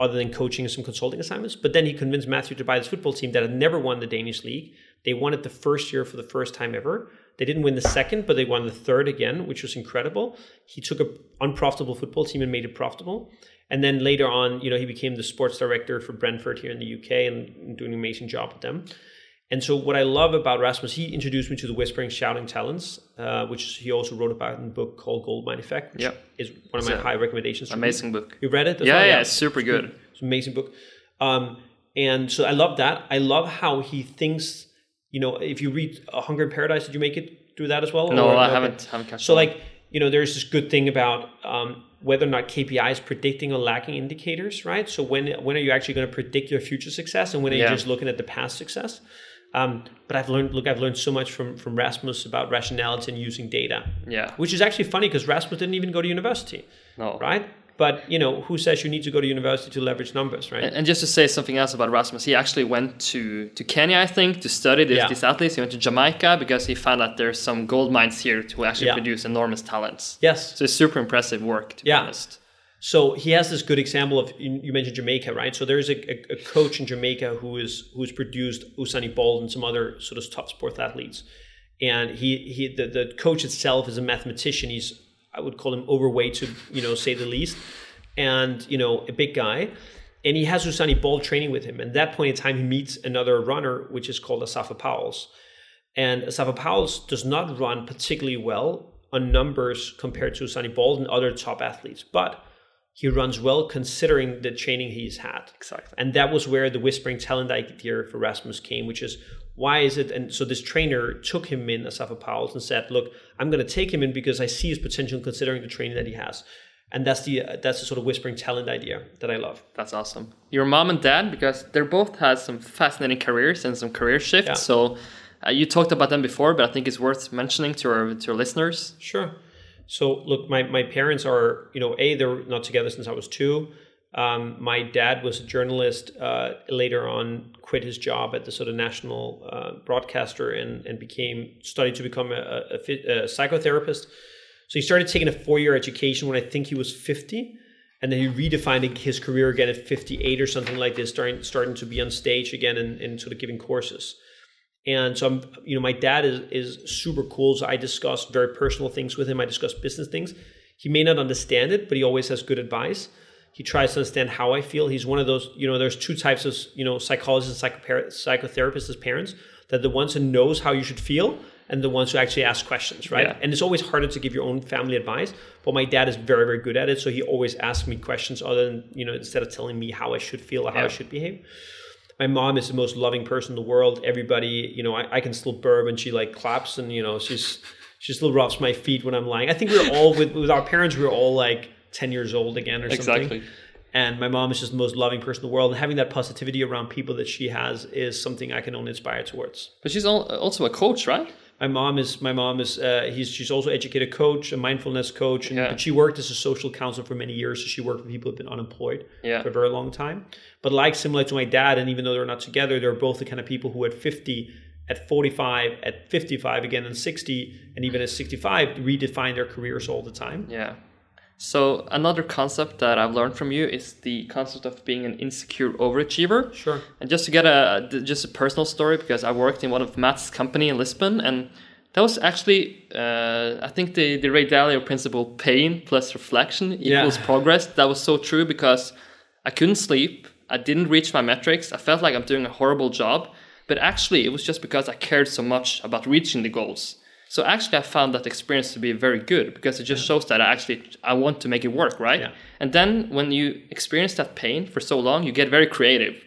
other than coaching and some consulting assignments. But then he convinced Matthew to buy this football team that had never won the Danish league. They won it the first year for the first time ever. They didn't win the second, but they won the third again, which was incredible. He took a unprofitable football team and made it profitable. And then later on, you know, he became the sports director for Brentford here in the UK and doing an amazing job with them. And so, what I love about Rasmus, he introduced me to the whispering, shouting talents, uh, which he also wrote about in a book called Goldmine Effect, which Yep. is one of my It's a high recommendations. Amazing book. You read it? Yeah, well? yeah, it's super good. It's an amazing book. Um, and so I love that. I love how he thinks. You know, if you read A Hunger in Paradise, did you make it through that as well? No, Or- I okay. haven't haven't So like you know, there's this good thing about um, whether or not KPI is predicting or lacking indicators, right? So when when are you actually going to predict your future success, and when are Yeah. you just looking at the past success? Um, but I've learned, look, I've learned so much from from Rasmus about rationality and using data, yeah. which is actually funny because Rasmus didn't even go to university, No. right? But you know, who says you need to go to university to leverage numbers, right? And, and just to say something else about Rasmus, he actually went to, to Kenya, I think, to study this, Yeah. these athletes. He went to Jamaica because he found that there's some gold mines here to actually Yeah. produce enormous talents. yes, So it's super impressive work, to Yeah. be honest. So he has this good example of you mentioned Jamaica, right? So there's a, a, a coach in Jamaica who is who's produced Usain Bolt and some other sort of top sports athletes, and he he the, the coach itself is a mathematician. He's I would call him overweight to you know say the least, and you know a big guy, and he has Usain Bolt training with him. And at that point in time, he meets another runner, which is called Asafa Powell's, and Asafa Powell's does not run particularly well on numbers compared to Usain Bolt and other top athletes, but he runs well considering the training he's had. Exactly. And that was where the whispering talent idea for Rasmus came, which is why is it? And so this trainer took him in, Asafa Powell, and said, look, I'm going to take him in because I see his potential considering the training that he has. and that's the uh, that's the sort of whispering talent idea that I love. That's awesome. Your mom and dad, because they're both had some fascinating careers and some career shifts. Yeah. So uh, you talked about them before, but I think it's worth mentioning to our to our listeners. Sure. So look, my my parents are you know a they're not together since I was two. Um, my dad was a journalist. Uh, later on, quit his job at the sort of national uh, broadcaster and and became studied to become a, a, a psychotherapist. So he started taking a four year education when I think he was fifty, and then he redefined his career again at fifty eight or something like this, starting starting to be on stage again and, and sort of giving courses. And so I'm, you know, my dad is is super cool. So I discuss very personal things with him. I discuss business things. He may not understand it, but he always has good advice. He tries to understand how I feel. He's one of those, you know, there's two types of, you know, psychologists and psychopar- psychotherapists as parents. That the ones who knows how you should feel and the ones who actually ask questions, right? Yeah. And it's always harder to give your own family advice. But my dad is very, very good at it. So he always asks me questions other than, you know, instead of telling me how I should feel or how I should behave my mom is the most loving person in the world. Everybody, you know, I, I can still burp and she like claps and you know she's she still rubs my feet when I'm lying. I think we we're all with with our parents. We're all like ten years old again or something. Exactly. And my mom is just the most loving person in the world. And having that positivity around people that she has is something I can only aspire towards. But she's also a coach, right? My mom is my mom is uh, he's she's also educated coach, a mindfulness coach, and Yeah. but she worked as a social counselor for many years. So she worked with people who've been unemployed Yeah. for a very long time. But like similar to my dad, and even though they're not together, they're both the kind of people who at 50, at 45, at 55 again, and 60, and even at 65, redefine their careers all the time. Yeah. So another concept that I've learned from you is the concept of being an insecure overachiever. Sure. And just to get a just a personal story, because I worked in one of Mads' company in Lisbon, and that was actually uh, I think the the Ray Dalio principle: pain plus reflection equals Yeah. progress. That was so true because I couldn't sleep, I didn't reach my metrics, I felt like I'm doing a horrible job, but actually it was just because I cared so much about reaching the goals. So actually, I found that experience to be very good because it just shows that I actually I want to make it work, right? Yeah. And then when you experience that pain for so long, you get very creative.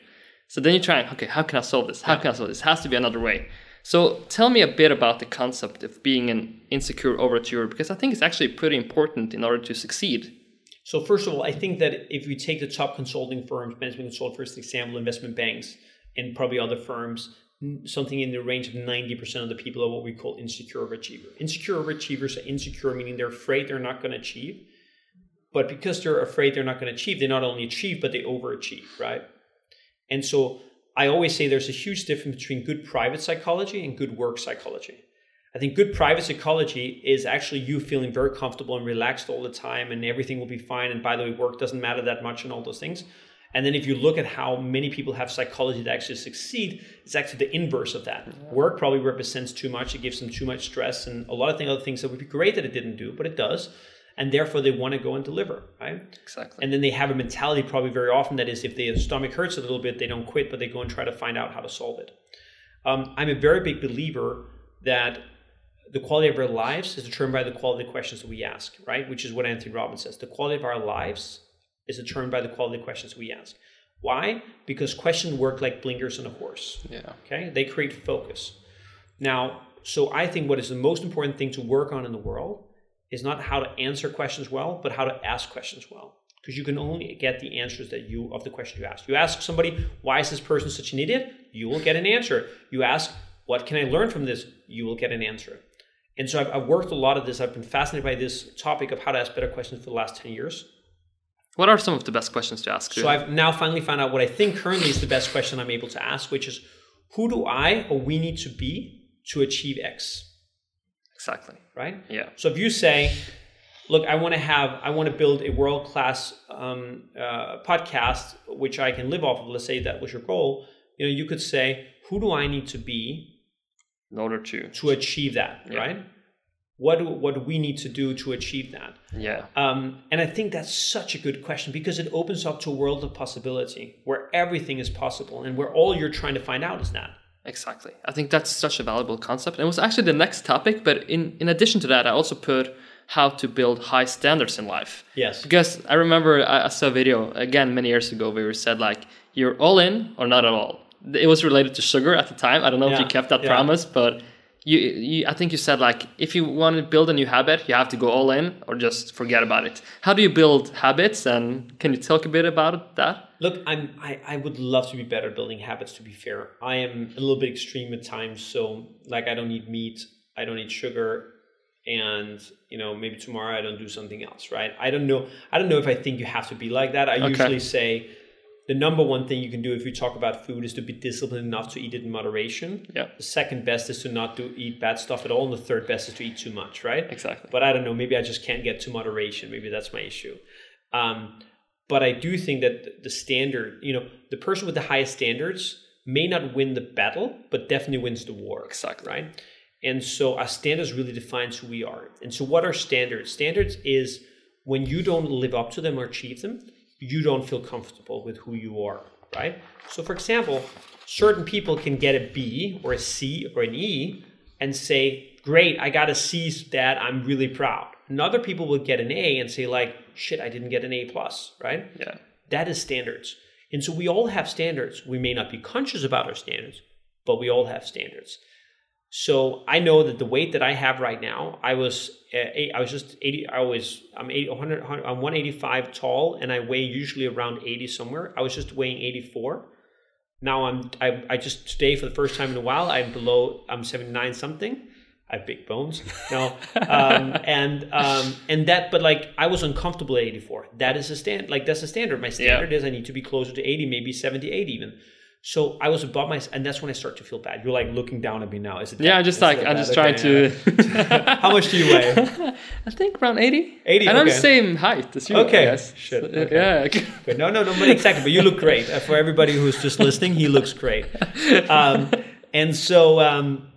So then you try, and okay, how can I solve this? How can I solve this? Has to be another way. So tell me a bit about the concept of being an insecure overachiever because I think it's actually pretty important in order to succeed. So first of all, I think that if you take the top consulting firms, management consult, for example, investment banks, and probably other firms, something in the range of 90% of the people are what we call insecure overachiever. Insecure overachievers are insecure, meaning they're afraid they're not going to achieve. But because they're afraid they're not going to achieve, they not only achieve, but they overachieve, right? And so I always say there's a huge difference between good private psychology and good work psychology. I think good private psychology is actually you feeling very comfortable and relaxed all the time and everything will be fine. And by the way, work doesn't matter that much and all those things. And then if you look at how many people have psychology that actually succeed, it's actually the inverse of that. Work probably represents too much, it gives them too much stress and a lot of thing, other things that would be great that it didn't do, but it does. And therefore they want to go and deliver, right? Exactly. And then they have a mentality probably very often that is if their stomach hurts a little bit, they don't quit, but they go and try to find out how to solve it. Um, I'm a very big believer that the quality of our lives is determined by the quality of questions that we ask, right? Which is what Anthony Robbins says. The quality of our lives is determined by the quality of questions we ask. Why? Because questions work like blinkers on a horse. yeah. Okay, they create focus. Now, so I think what is the most important thing to work on in the world is not how to answer questions well, but how to ask questions well. Because you can only get the answers that you of the question you ask. You ask somebody, why is this person such an idiot? You will get an answer. You ask, what can I learn from this? You will get an answer. And so I've, I've worked a lot of this. I've been fascinated by this topic of how to ask better questions for the last 10 years. What are some of the best questions to ask? So I've now finally found out what I think currently is the best question I'm able to ask, which is who do I or we need to be to achieve X? exactly. Right? Yeah. So if you say, look, I want to have, I want to build a world class um, uh, podcast which I can live off of. Let's say that was your goal. You know, you could say, who do I need to be In order to. to achieve that? Yeah. Right? What do, what do we need to do to achieve that? Yeah. Um, and I think that's such a good question because it opens up to a world of possibility where everything is possible and where all you're trying to find out is that. Exactly. I think that's such a valuable concept. And it was actually the next topic, but in, in addition to that, I also put how to build high standards in life. Yes. Because I remember I, I saw a video again many years ago where it said like you're all in or not at all. It was related to sugar at the time. I don't know if Yeah, you kept that yeah. promise, but you, you I think you said like if you want to build a new habit, you have to go all in or just forget about it. How do you build habits and can you talk a bit about that? Look, I'm I, I would love to be better building habits to be fair. I am a little bit extreme at times, so like I don't eat meat, I don't eat sugar, and you know maybe tomorrow I don't do something else, right? I don't know I don't know if I think you have to be like that. I Okay. usually say the number one thing you can do if you talk about food is to be disciplined enough to eat it in moderation. Yeah. The second best is to not do eat bad stuff at all, and the third best is to eat too much, right? Exactly. But I don't know. Maybe I just can't get to moderation. Maybe that's my issue. Um, but I do think that the standard, you know, the person with the highest standards may not win the battle, but definitely wins the war. Exactly. Right. And so our standards really defines who we are. And so what are standards? Standards is when you don't live up to them or achieve them, you don't feel comfortable with who you are. Right. So for example, certain people can get a B or a C or an E and say, Great, I got a C, that I'm really proud. And other people will get an A and say, like, shit, I didn't get an A plus, right? Yeah. That is standards. And so we all have standards. We may not be conscious about our standards, but we all have standards. So I know that the weight that I have right now, I was uh, eight, I was just 80 I was I'm 80, 100, 100 I'm 185 tall and I weigh usually around 80 somewhere. I was just weighing 84. Now I'm I, I just today for the first time in a while I'm below I'm 79 something. I have big bones no, um, and um, and that but like I was uncomfortable at 84. That is a stand like that's a standard. My standard is I need to be closer to 80, maybe 78 even. So I was above my, and that's when I start to feel bad. You're like looking down at me now. Is it? Yeah, I'm just like I'm just trying Okay, to. How much do you weigh? I think around 80. 80, And I'm the same height as you. Okay. Guess. Shit, So, okay. Yeah. But no, no, no, but exactly. But you look great. Uh, For everybody who's just listening, he looks great. Um, and so, um,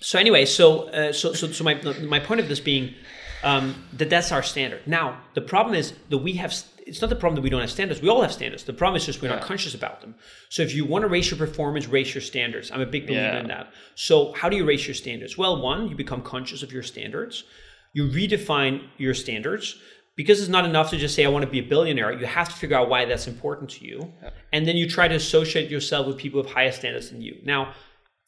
so anyway, so uh, so so so my my point of this being um, that that's our standard. Now the problem is that we have. It's not the problem that we don't have standards. We all have standards. The problem is just we're not conscious about them. So if you want to raise your performance, raise your standards. I'm a big believer Yeah. in that. So how do you raise your standards? Well, one, you become conscious of your standards. You redefine your standards because it's not enough to just say I want to be a billionaire. You have to figure out why that's important to you, and then you try to associate yourself with people with higher standards than you. Now,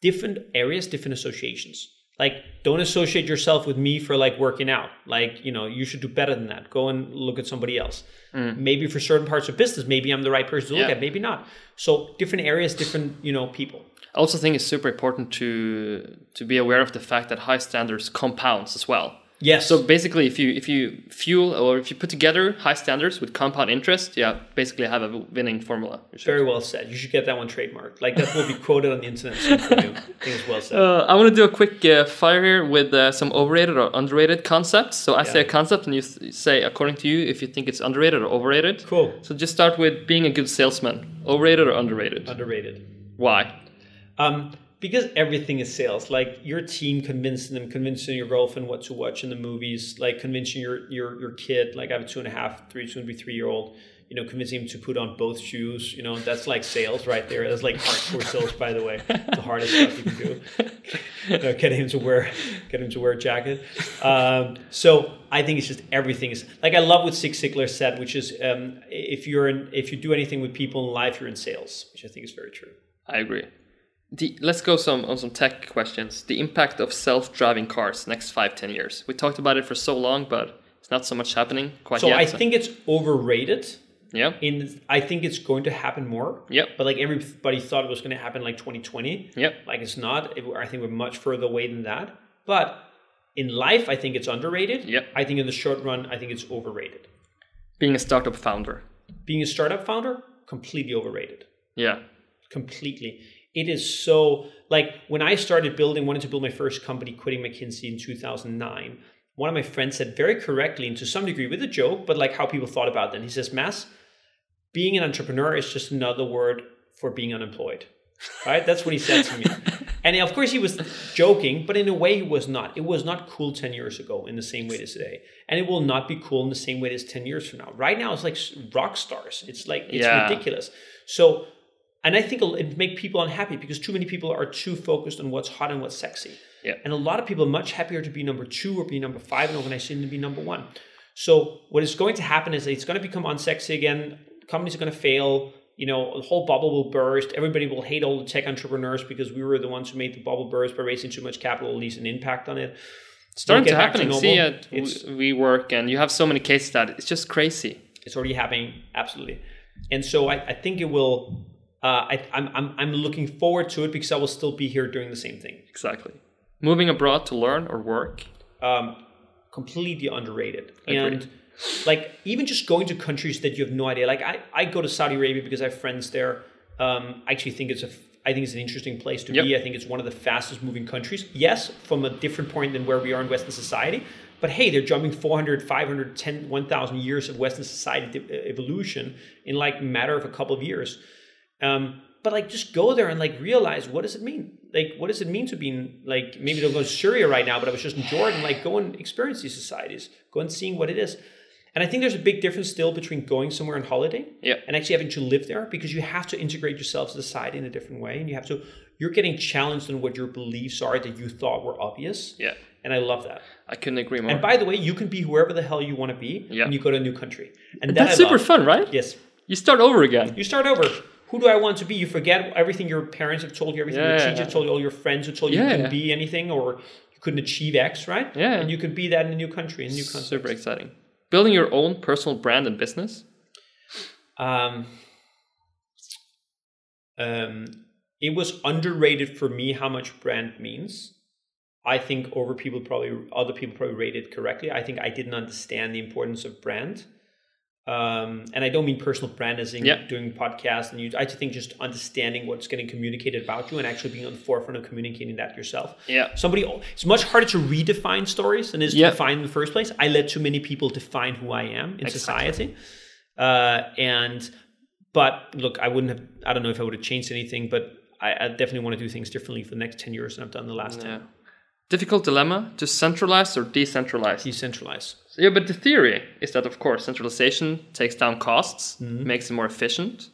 different areas, different associations. Like, don't associate yourself with me for like working out. Like, you know, you should do better than that. Go and look at somebody else. Mm. Maybe for certain parts of business, maybe I'm the right person to look Yeah. at. Maybe not. So different areas, different you know people. I also think it's super important to to be aware of the fact that high standards compounds as well. Yes. So basically, if you if you fuel or if you put together high standards with compound interest, yeah, basically have a winning formula. Very well said. You should get that one trademarked. Like that will be quoted on the internet. soon for you. I think it's well said. Uh, I want to do a quick uh, fire here with uh, some overrated or underrated concepts. So I say a concept, and you say according to you if you think it's underrated or overrated. Cool. So just start with being a good salesman. Overrated or underrated? Underrated. Why? Um, because everything is sales. Like your team convincing them, convincing your girlfriend what to watch in the movies, like convincing your your your kid. Like I have a two and a half, three, soon to be three year old. You know, convincing him to put on both shoes. You know, that's like sales right there. That's like hardcore sales, by the way. The hardest stuff you can do. You know, getting him to wear, get him to wear a jacket. Um, so I think it's just everything is like I love what Zig Ziglar said, which is um, if you're in, if you do anything with people in life, you're in sales, which I think is very true. I agree. The, let's go some on some tech questions. The impact of self-driving cars next five, ten years. We talked about it for so long, but it's not so much happening quite So yet. I think it's overrated. yeah, In I think it's going to happen more. Yep. But like everybody thought it was going to happen like 2020. Yep. Like it's not. I think we're much further away than that. But in life, I think it's underrated. Yep. I think in the short run, I think it's overrated. being a startup founder. Being a startup founder, completely overrated. Yeah, completely. It is so like when I started building, wanted to build my first company, quitting McKinsey in 2009. One of my friends said very correctly, and to some degree with a joke, but like how people thought about that. He says, "Mads, being an entrepreneur is just another word for being unemployed." Right? That's what he said to me. And of course, he was joking, but in a way, he was not. It was not cool 10 years ago in the same way it is today. And it will not be cool in the same way it is 10 years from now. Right now, it's like rock stars. It's like, it's Yeah. ridiculous. So, and I think it'll make people unhappy because too many people are too focused on what's hot and what's sexy. Yeah. And a lot of people are much happier to be number two or be number five in an organization than to be number one. So what is going to happen is that it's going to become unsexy again. Companies are going to fail. you know, the whole bubble will burst. Everybody will hate all the tech entrepreneurs because we were the ones who made the bubble burst by raising too much capital, at least an impact on it. It's starting to happen. normal. See uh, it. It's- WeWork, and you have so many cases that it's just crazy. It's already happening, absolutely. And so I, I think it will. Uh, I, I'm, I'm I'm looking forward to it because I will still be here doing the same thing. Exactly. Moving abroad to learn or work. Um, completely underrated. Agreed. And like even just going to countries that you have no idea. Like I, I go to Saudi Arabia because I have friends there. Um, I actually think it's a I think it's an interesting place to be. I think it's one of the fastest moving countries. Yes, from a different point than where we are in Western society. But hey, they're jumping 400, 500, 10, 1,000 years of Western society evolution in like a matter of a couple of years. Um, but like just go there and like realize what does it mean? Like what does it mean to be in like maybe don't go to Syria right now, but I was just in Jordan, like go and experience these societies, go and seeing what it is. And I think there's a big difference still between going somewhere on holiday Yeah. and actually having to live there because you have to integrate yourself to the society in a different way. And you have to you're getting challenged on what your beliefs are that you thought were obvious. Yeah. And I love that. I couldn't agree more. And by the way, you can be whoever the hell you want to be Yeah. when you go to a new country. And that That's super fun, right? Yes. You start over again. You start over. Who do I want to be? You forget everything your parents have told you, everything your Yeah. teacher told you, all your friends who told you Yeah. you couldn't be anything or you couldn't achieve X, right? Yeah. And you could be that in a new country, in a new country. Super exciting. Building your own personal brand and business. Um, um, it was underrated for me how much brand means. I think over people probably other people probably rated correctly. I think I didn't understand the importance of brand. Um, and I don't mean personal brand as in Yeah. doing podcasts and you. I just think just understanding what's getting communicated about you and actually being on the forefront of communicating that yourself. Yeah. Somebody, it's much harder to redefine stories than it is Yeah. to define in the first place. I let too many people define who I am in Exactly. society, uh, and but look, I wouldn't have. I don't know if I would have changed anything, but I, I definitely want to do things differently for the next ten years than I've done the last Yeah. ten. Difficult dilemma to centralize or decentralize. Decentralize. Yeah, but the theory is that, of course, centralization takes down costs, Mm-hmm. makes it more efficient.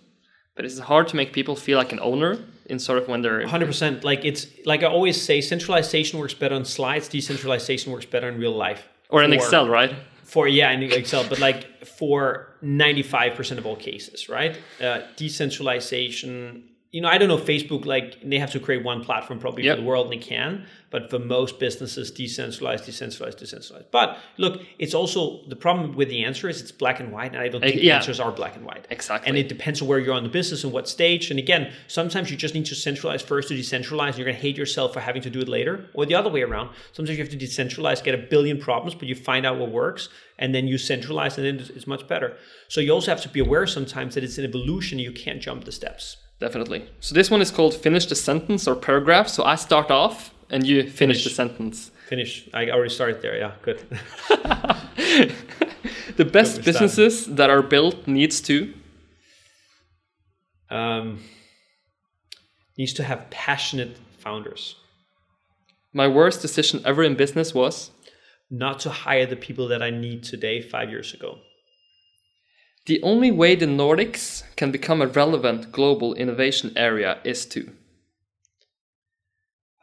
But it's hard to make people feel like an owner in sort of when they're. Hundred percent. Like it's like I always say, centralization works better on slides. Decentralization works better in real life. Or in For- Excel, right? for yeah in excel but like for 95% of all cases right uh, decentralization you know i don't know facebook like they have to create one platform probably Yep. for the world and they can but for most businesses decentralized decentralized decentralized but look it's also the problem with the answer is it's black and white and i don't think the yeah. answers are black and white Exactly. and it depends on where you're on the business and what stage. And again, sometimes you just need to centralize first to decentralize. And you're going to hate yourself for having to do it later, or the other way around. Sometimes you have to decentralize, get a billion problems, but you find out what works, and then you centralize, and then it's much better. So you also have to be aware sometimes that it's an evolution. You can't jump the steps. Definitely. So this one is called finish the sentence or paragraph. So I start off and you finish, Finish. the sentence. Finish. I already started there. Yeah, good. The best businesses that are built needs to. um, needs to have passionate founders, My worst decision ever in business was not to hire the people that I need today five years ago. The only way the Nordics can become a relevant global innovation area is to.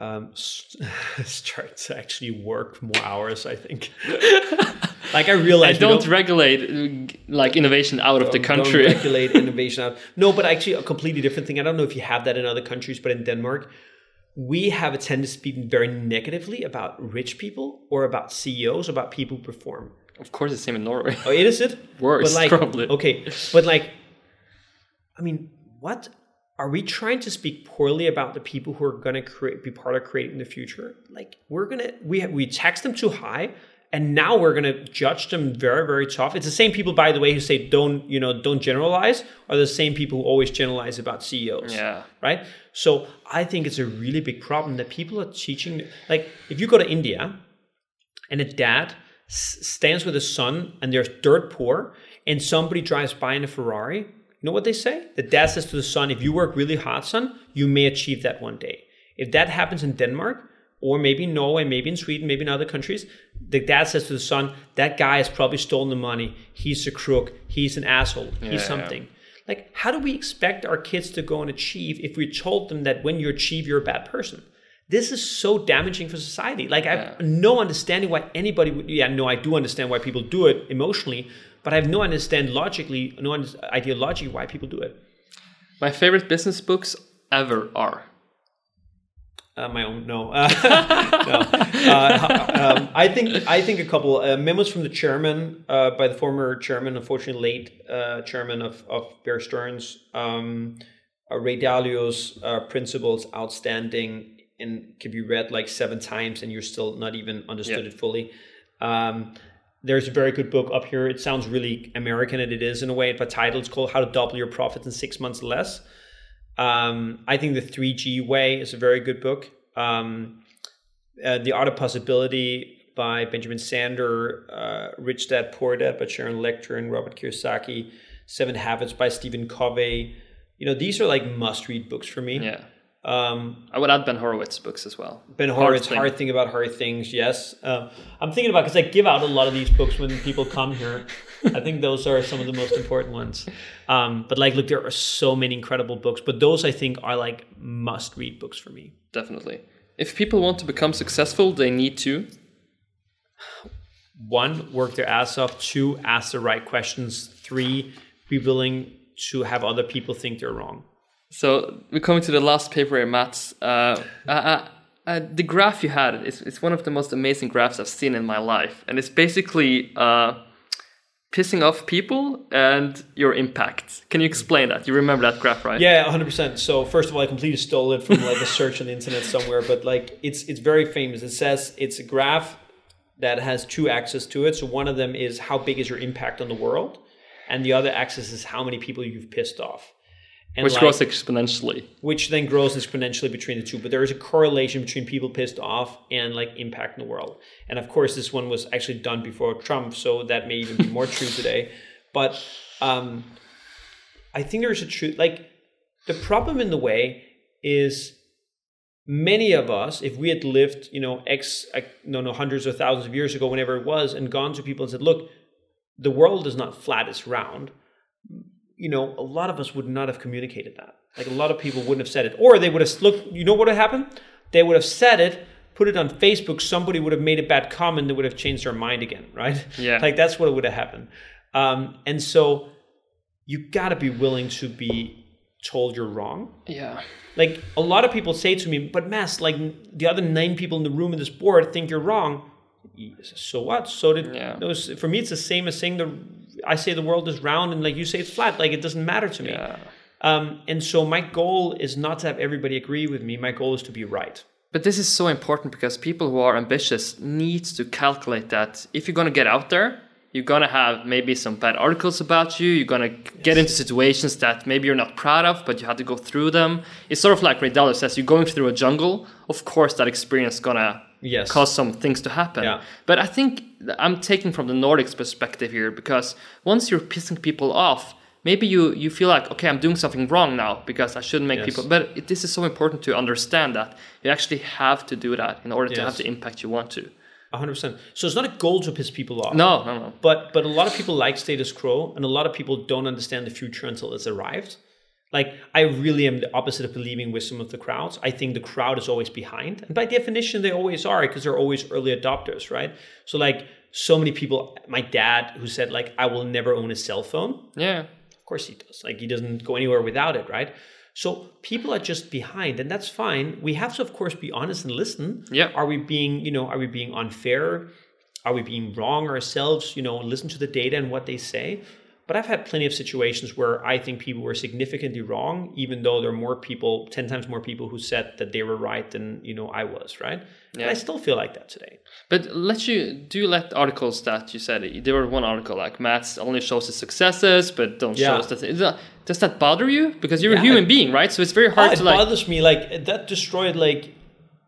um, start to actually work more hours. I think. like I realize And we don't regulate uh, like innovation out of the country. don't regulate innovation out. No, but actually a completely different thing. I don't know if you have that in other countries, but in Denmark, we have a tendency to speak very negatively about rich people or about CEOs, about people who perform. Of course, it's the same in Norway. Oh, it is it Worse, but like, probably. Okay, but like, I mean, what are we trying to speak poorly about the people who are going to create, be part of creating the future? Like, we're gonna we we tax them too high, and now we're gonna judge them very very tough. It's the same people, by the way, who say don't you know don't generalize, are the same people who always generalize about CEOs Yeah. right? So I think it's a really big problem that people are teaching. Like, if you go to India and a dad s- stands with his son and they're dirt poor, and somebody drives by in a Ferrari, you know what they say? The dad says to the son, "If you work really hard, son, you may achieve that one day." If that happens in Denmark, or maybe in Norway, maybe in Sweden, maybe in other countries, the dad says to the son, "That guy has probably stolen the money. He's a crook. He's an asshole. He's Yeah. something." Like, how do we expect our kids to go and achieve if we told them that when you achieve, you're a bad person? This is so damaging for society. Like, I have no understanding why anybody would. Yeah, no, I do understand why people do it emotionally, but I have no understand logically, no ideologically why people do it. My favorite business books ever are. Uh, my own, no. Uh, no. Uh, um, I think I think a couple uh, memos from the chairman uh, by the former chairman, unfortunately late uh, chairman of of Bear Stearns. Um, Ray Dalio's principles outstanding and can be read like seven times, and you're still not even understood it fully. Um, there's a very good book up here. It sounds really American, and it is in a way. But title it's called "How to Double Your Profits in Six Months Less." Um, I think the 3G Way is a very good book. Um, uh, the Art of Possibility by Benjamin Zander, uh, Rich Dad Poor Dad by Sharon Lechter and Robert Kiyosaki, Seven Habits by Stephen Covey. You know, these are like must-read books for me. Yeah. Um, I would add Ben Horowitz books as well. Ben Horowitz, hard, hard thing about hard things. Yes, uh, I'm thinking about because I give out a lot of these books when people come here. I think those are some of the most important ones. Um, but like, look, there are so many incredible books, but those I think are like must-read books for me. Definitely. If people want to become successful, they need to one, work their ass off. Two, ask the right questions. Three, be willing to have other people think they're wrong. So we're coming to the last paper Mads. Uh, uh, uh, uh, the graph you had is it's one of the most amazing graphs I've seen in my life, and it's basically uh, pissing off people and your impact. Can you explain that? You remember that graph, right? Yeah, 100%. So first of all, I completely stole it from like a search on the internet somewhere, but like it's it's very famous. It says it's a graph that has two axes to it. So one of them is how big is your impact on the world, and the other axis is how many people you've pissed off. And which like, grows exponentially. Which then grows exponentially between the two. But there is a correlation between people pissed off and like impact in the world. And of course, this one was actually done before Trump, so that may even be more true today. But um, I think there's a truth. Like the problem in the way is many of us, if we had lived, you know, X, no, no, hundreds or thousands of years ago, whenever it was, and gone to people and said, look, the world is not flat, it's round you know, a lot of us would not have communicated that. Like a lot of people wouldn't have said it, or they would have looked. You know what would have happened? They would have said it, put it on Facebook. Somebody would have made a bad comment. They would have changed their mind again, right? Yeah. Like that's what would have happened. Um, and so you got to be willing to be told you're wrong. Yeah. Like a lot of people say to me, but Mads, like the other nine people in the room in this board think you're wrong. So what? So did yeah. those, for me, it's the same as saying the I say the world is round and like you say it's flat. Like it doesn't matter to me. Yeah. Um, and so my goal is not to have everybody agree with me. My goal is to be right. But this is so important because people who are ambitious need to calculate that if you're going to get out there, you're going to have maybe some bad articles about you. You're going to yes. get into situations that maybe you're not proud of, but you have to go through them. It's sort of like Ray Dalio says, you're going through a jungle. Of course, that experience is going to yes. cause some things to happen. Yeah. But I think I'm taking from the Nordics perspective here because once you're pissing people off, maybe you you feel like okay, I'm doing something wrong now because I shouldn't make yes. people. But it, this is so important to understand that you actually have to do that in order yes. to have the impact you want to. 100%. So it's not a goal to piss people off. No, no, no. But but a lot of people like status quo and a lot of people don't understand the future until it's arrived. Like I really am the opposite of believing wisdom of the crowds. I think the crowd is always behind, and by definition, they always are because they're always early adopters, right? So like so many people, my dad who said like I will never own a cell phone. Yeah, of course he does. Like he doesn't go anywhere without it, right? So people are just behind, and that's fine. We have to, of course, be honest and listen. Yeah. Are we being, you know, are we being unfair? Are we being wrong ourselves? You know, listen to the data and what they say. But I've had plenty of situations where I think people were significantly wrong, even though there are more people, 10 times more people who said that they were right than, you know, I was, right? Yeah. And I still feel like that today. But let you, do you let articles that you said, there were one article like Mads only shows his successes, but don't yeah. show us that. Does that bother you? Because you're yeah, a human being, right? So it's very hard oh, to it like. It bothers me. Like, that destroyed, like,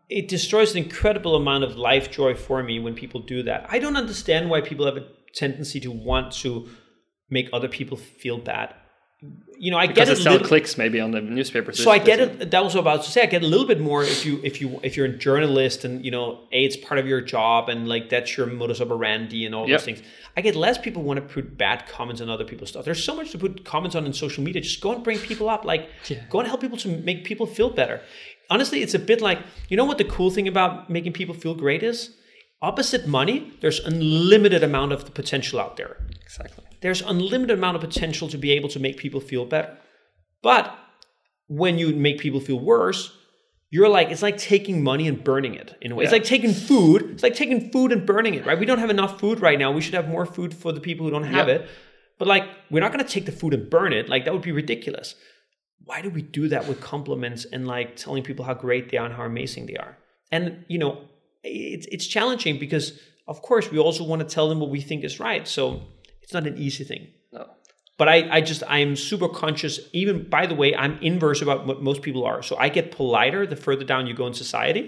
it destroys an incredible amount of life joy for me when people do that. I don't understand why people have a tendency to want to make other people feel bad. You know, I because get it. Sell little, clicks maybe on the newspaper. So I get it. That was about to say. I get a little bit more if you if you if you're a journalist and you know, a it's part of your job and like that's your modus operandi and all yep. those things. I get less people want to put bad comments on other people's stuff. There's so much to put comments on in social media. Just go and bring people up. Like, yeah. go and help people to make people feel better. Honestly, it's a bit like you know what the cool thing about making people feel great is opposite money. There's unlimited amount of the potential out there. Exactly there's unlimited amount of potential to be able to make people feel better. But when you make people feel worse, you're like it's like taking money and burning it in a way. It's like taking food. It's like taking food and burning it, right? We don't have enough food right now. We should have more food for the people who don't have Yeah. it. But like we're not going to take the food and burn it. Like that would be ridiculous. Why do we do that with compliments and like telling people how great they are and how amazing they are? And you know, it's it's challenging because of course we also want to tell them what we think is right. So it's not an easy thing No. but I, I just I'm super conscious. Even by the way, I'm inverse about what most people are. So I get politer the further down you go in society,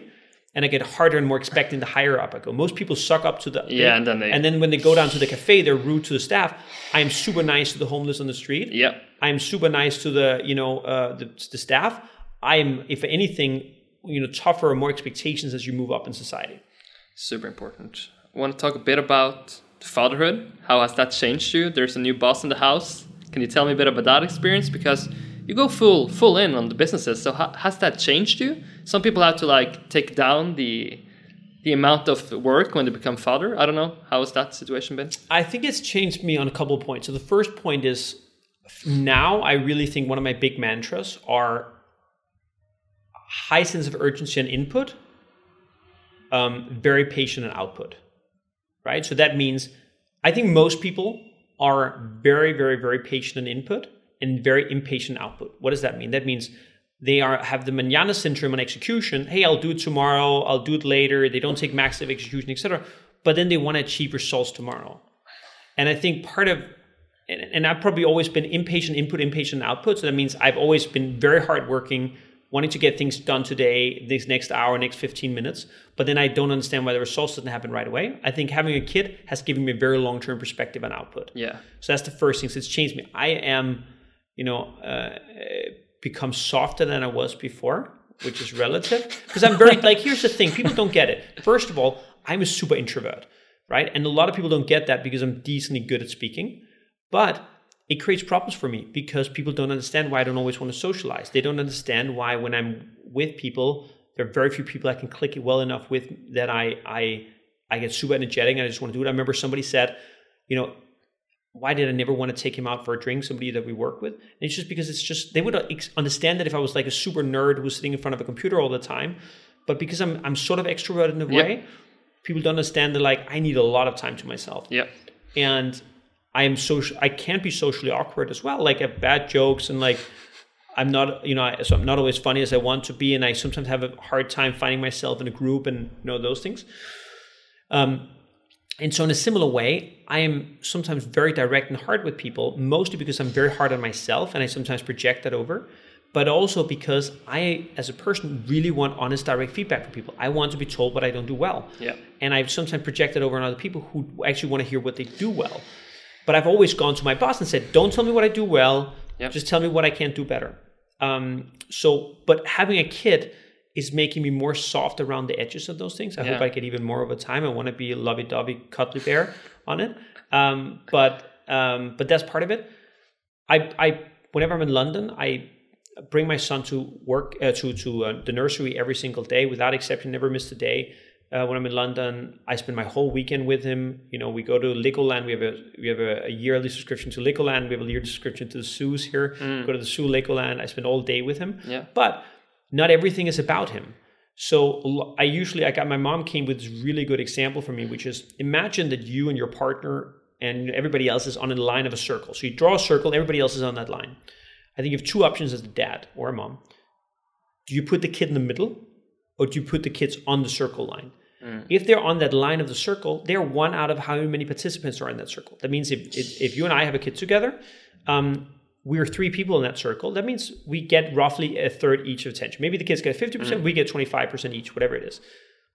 and I get harder and more expecting the higher up I go. Most people suck up to the Yeah, and then they- and then when they go down to the cafe, they're rude to the staff. I am super nice to the homeless on the street. Yeah. I am super nice to the you know uh, the, the staff. I am, if anything, you know, tougher or more expectations as you move up in society. Super important. I want to talk a bit about fatherhood. How has that changed you? There's a new boss in the house. Can you tell me a bit about that experience? Because you go full full in on the businesses. So ha- has that changed you? Some people have to like take down the the amount of work when they become father. I don't know. How has that situation been? I think it's changed me on a couple of points. So the first point is now I really think one of my big mantras are high sense of urgency and input, um, very patient and output. Right. So that means I think most people are very, very, very patient in input and very impatient output. What does that mean? That means they are have the manana syndrome on execution. Hey, I'll do it tomorrow. I'll do it later. They don't take massive execution, etc. But then they want to achieve results tomorrow. And I think part of and, and I've probably always been impatient input, impatient output. So that means I've always been very hardworking, wanting to get things done today, this next hour, next 15 minutes. But then I don't understand why the results doesn't happen right away. I think having a kid has given me a very long term perspective on output. Yeah. So that's the first thing. So it's changed me. I am, you know, uh, become softer than I was before, which is relative. Because I'm very like. Here's the thing: people don't get it. First of all, I'm a super introvert, right? And a lot of people don't get that because I'm decently good at speaking, but it creates problems for me because people don't understand why I don't always want to socialize. They don't understand why when I'm with people, there are very few people I can click it well enough with that I I I get super energetic and I just want to do it. I remember somebody said, you know, why did I never want to take him out for a drink? Somebody that we work with. And it's just because it's just they would uh, understand that if I was like a super nerd who was sitting in front of a computer all the time, but because I'm I'm sort of extroverted in a Yep. way, people don't understand that like I need a lot of time to myself Yeah. and I am social. I can't be socially awkward as well. Like I have bad jokes and like I'm not, you know, I, so I'm not always funny as I want to be, and I sometimes have a hard time finding myself in a group and you know those things. Um, and so in a similar way, I am sometimes very direct and hard with people, mostly because I'm very hard on myself, and I sometimes project that over. But also because I, as a person, really want honest, direct feedback from people. I want to be told what I don't do well. Yeah. And I've sometimes projected over on other people who actually want to hear what they do well. But I've always gone to my boss and said, "Don't tell me what I do well. Yep. Just tell me what I can't do better." Um, so, but having a kid is making me more soft around the edges of those things. I hope I get even more over time. I want to be a lovey-dovey, cuddly bear on it. Um, but um, but that's part of it. I, I whenever I'm in London, I bring my son to work uh, to to uh, the nursery every single day without exception. Never missed a day. Uh, when I'm in London, I spend my whole weekend with him. You know, we go to Legoland. We have a we have a, a yearly subscription to Legoland. We have a yearly subscription to the zoos here. Go to the zoo, Legoland. I spend all day with him. Yeah. But not everything is about him. So I usually I got my mom came with this really good example for me, which is imagine that you and your partner and everybody else is on a line of a circle. So you draw a circle, everybody else is on that line. I think you have two options as a dad or a mom. Do you put the kid in the middle or do you put the kids on the circle line? If they're on that line of the circle, they're one out of how many participants are in that circle. That means if, if, if you and I have a kid together, um, we're three people in that circle. That means we get roughly a third each of attention. Maybe the kids get 50%, we get 25% each, whatever it is.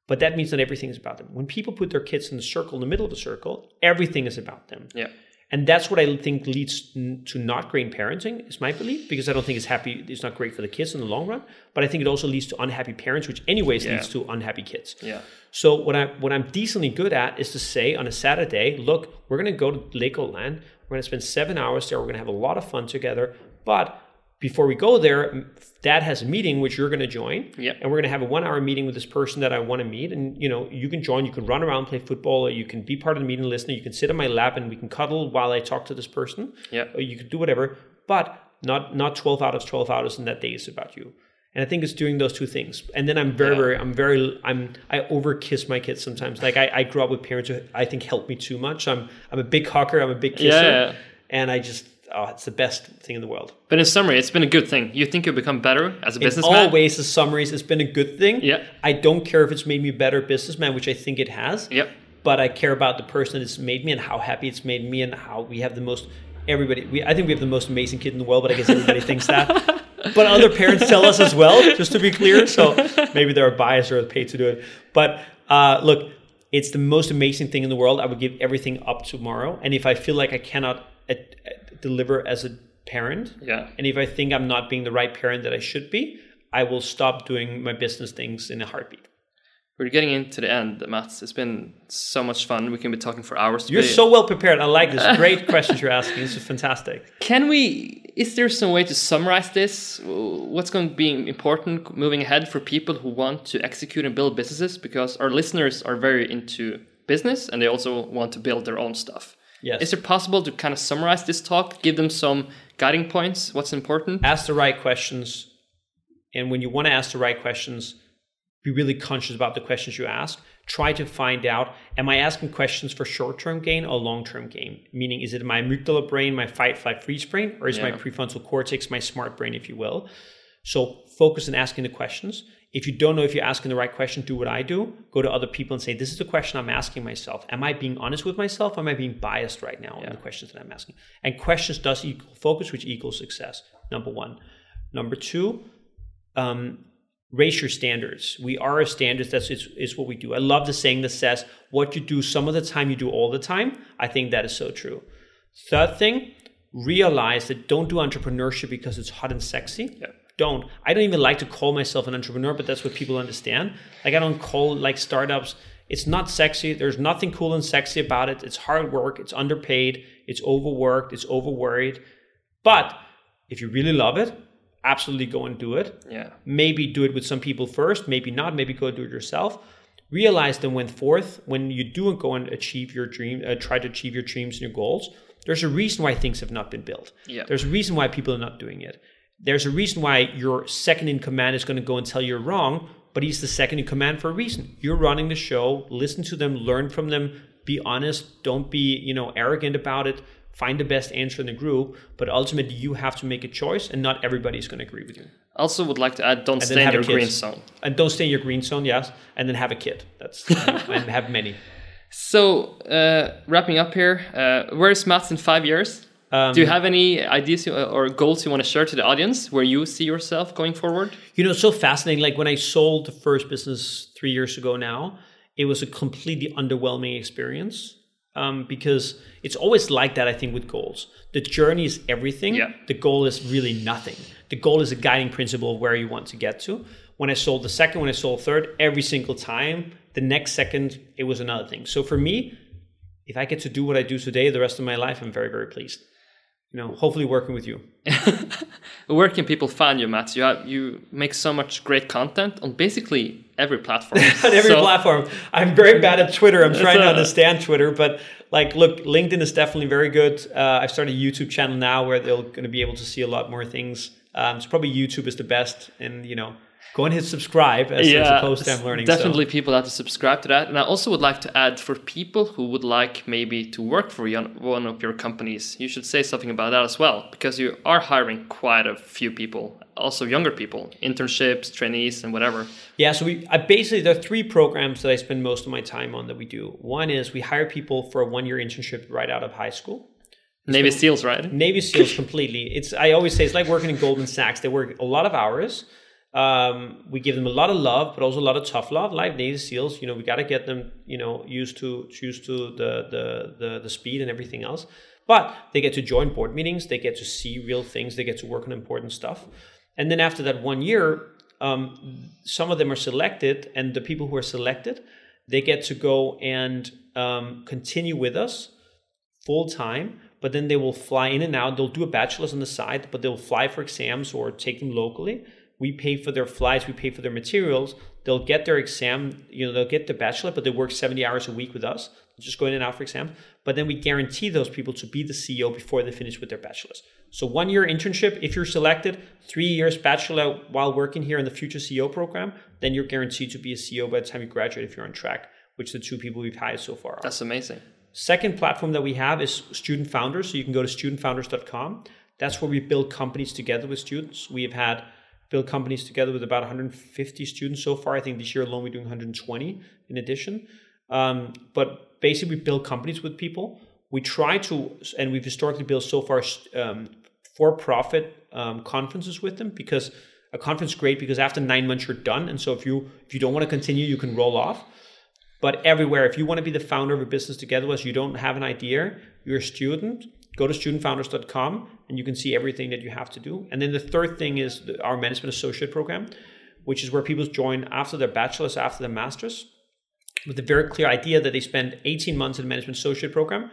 But that means that everything is about them. When people put their kids in the circle, in the middle of the circle, everything is about them. Yeah. And that's what I think leads to not great parenting, is my belief, because I don't think it's happy. It's not great for the kids in the long run. But I think it also leads to unhappy parents, which anyways Yeah. leads to unhappy kids. Yeah. So what I what I'm decently good at is to say on a Saturday, look, we're gonna go to Legoland. We're gonna spend seven hours there. We're gonna have a lot of fun together. But before we go there, Dad has a meeting which you're gonna join, Yep. and we're gonna have a one-hour meeting with this person that I want to meet. And you know, you can join. You can run around, play football, or you can be part of the meeting, listener. You can sit on my lap and we can cuddle while I talk to this person. Yeah. Or you can do whatever. But Not not 12 out of 12 hours in that day is about you. And I think it's doing those two things. And then I'm very, Yeah. very, I'm very, I'm, I over kiss my kids sometimes. Like I, I grew up with parents who I think helped me too much. I'm, I'm a big hawker. I'm a big kisser. Yeah. And I just, oh, it's the best thing in the world. But in summary, it's been a good thing. You think you become better as a In businessman? all ways, the summaries, it's been a good thing. Yeah. I don't care if it's made me a better businessman, which I think it has. Yep. But I care about the person it's made me and how happy it's made me and how we have the most, everybody, we, I think we have the most amazing kid in the world, but I guess everybody thinks that. But other parents tell us as well, just to be clear. So maybe they're biased or paid to do it. But uh, look, it's the most amazing thing in the world. I would give everything up tomorrow. And if I feel like I cannot deliver as a parent, Yeah. and if I think I'm not being the right parent that I should be, I will stop doing my business things in a heartbeat. We're getting into the end, Mads. It's been so much fun. We can be talking for hours. You're today. so well prepared. I like this. Great questions you're asking. This is fantastic. Can we? Is there some way to summarize this? What's going to be important moving ahead for people who want to execute and build businesses? Because our listeners are very into business and they also want to build their own stuff. Yes. Is it possible to kind of summarize this talk, give them some guiding points? What's important? Ask the right questions. And when you want to ask the right questions, be really conscious about the questions you ask. Try to find out am I asking questions for short term gain or long term gain? Meaning, is it my amygdala brain, my fight, flight, freeze brain, or is my prefrontal cortex, my smart brain, if you will? So focus on asking the questions. If you don't know if you're asking the right question, do what I do. Go to other people and say, This is the question I'm asking myself. Am I being honest with myself? Or am I being biased right now in the questions that I'm asking? And questions does equal focus, which equals success. Number one. Number two, um, raise your standards. We are a standards. That's is, is what we do. I love the saying that says, "What you do some of the time, you do all the time." I think that is so true. Third thing, realize that don't do entrepreneurship because it's hot and sexy. Yeah. Don't. I don't even like to call myself an entrepreneur, but that's what people understand. Like I don't call like startups. It's not sexy. There's nothing cool and sexy about it. It's hard work. It's underpaid. It's overworked. It's overworried. But if you really love it, absolutely go and do it Yeah. maybe do it with some people first, maybe not, maybe go do it yourself. Realize then when forth, when you do and go and achieve your dream, uh, try to achieve your dreams and your goals, there's a reason why things have not been built. Yeah. There's a reason why people are not doing it. There's a reason why your second in command is going to go and tell you're wrong, but he's the second in command for a reason. You're running the show, listen to them, learn from them, be honest, don't be, you know, arrogant about it. Find the best answer in the group, but ultimately you have to make a choice, and not everybody's going to agree with you. Also, would like to add: don't stay in your green zone. and don't stay in your green zone yes and then have a kid that's and have many So, uh, wrapping up here, uh, where's Mads in five years? Um, Do you have any ideas or goals you want to share to the audience where you see yourself going forward? you know it's so fascinating. Like when i sold the first business three years ago now it was a completely underwhelming experience um, because it's always like that i think with goals. The journey is everything. Yeah. the goal is really nothing. The goal is a guiding principle of where you want to get to. When i sold the second when i sold third every single time the next second it was another thing. So for me if i get to do what i do today the rest of my life i'm very very pleased you know hopefully working with you Where can people find you, Mads? You have you make so much great content on basically every platform. on every So- platform. I'm very bad at Twitter. I'm trying to understand Twitter, but like, look, LinkedIn is definitely very good. Uh, I've started a YouTube channel now where they're going to be able to see a lot more things. Um, so probably YouTube is the best, and you know, go and hit subscribe as, as opposed to I'm learning. so- Definitely, people have to subscribe to that. And I also would like to add for people who would like maybe to work for one of your companies, you should say something about that as well, because you are hiring quite a few people, also younger people, internships, trainees, and whatever. Yeah, so we I basically there are three programs that I spend most of my time on that we do. One is we hire people for a one year internship right out of high school. Navy SEALs, right? Navy SEALs completely. It's I always say it's like working in Goldman Sachs. They work a lot of hours. Um, we give them a lot of love, but also a lot of tough love. Like Navy SEALs, you know, we got to get them, you know, used to used to the, the the the speed and everything else. But they get to join board meetings. They get to see real things. They get to work on important stuff. And then after that one year, um, some of them are selected, and the people who are selected, they get to go and um, continue with us full time, but then they will fly in and out. They'll do a bachelor's on the side, but they'll fly for exams or take them locally. We pay for their flights, we pay for their materials. They'll get their exam, you know, they'll get the bachelor, but they work 70 hours a week with us, just going in and out for exam. But then we guarantee those people to be the CEO before they finish with their bachelors. So one year internship, if you're selected, three years bachelor while working here in the future CEO program, then you're guaranteed to be a CEO by the time you graduate if you're on track, which the two people we've hired so far are. That's amazing. Second platform that we have is Student Founders. So you can go to studentfounders.com. That's where we build companies together with students. We have had build companies together with about 150 students so far. I think this year alone we're doing 120 in addition. Um, but basically, we build companies with people. We try to, and we've historically built so far um, for-profit um, conferences with them because a conference is great because after nine months you're done, and so if you if you don't want to continue, you can roll off. But everywhere, if you want to be the founder of a business together with us, you don't have an idea, you're a student, go to studentfounders.com and you can see everything that you have to do. And then the third thing is our management associate program, which is where people join after their bachelor's, after their master's, with a very clear idea that they spend 18 months in the management associate program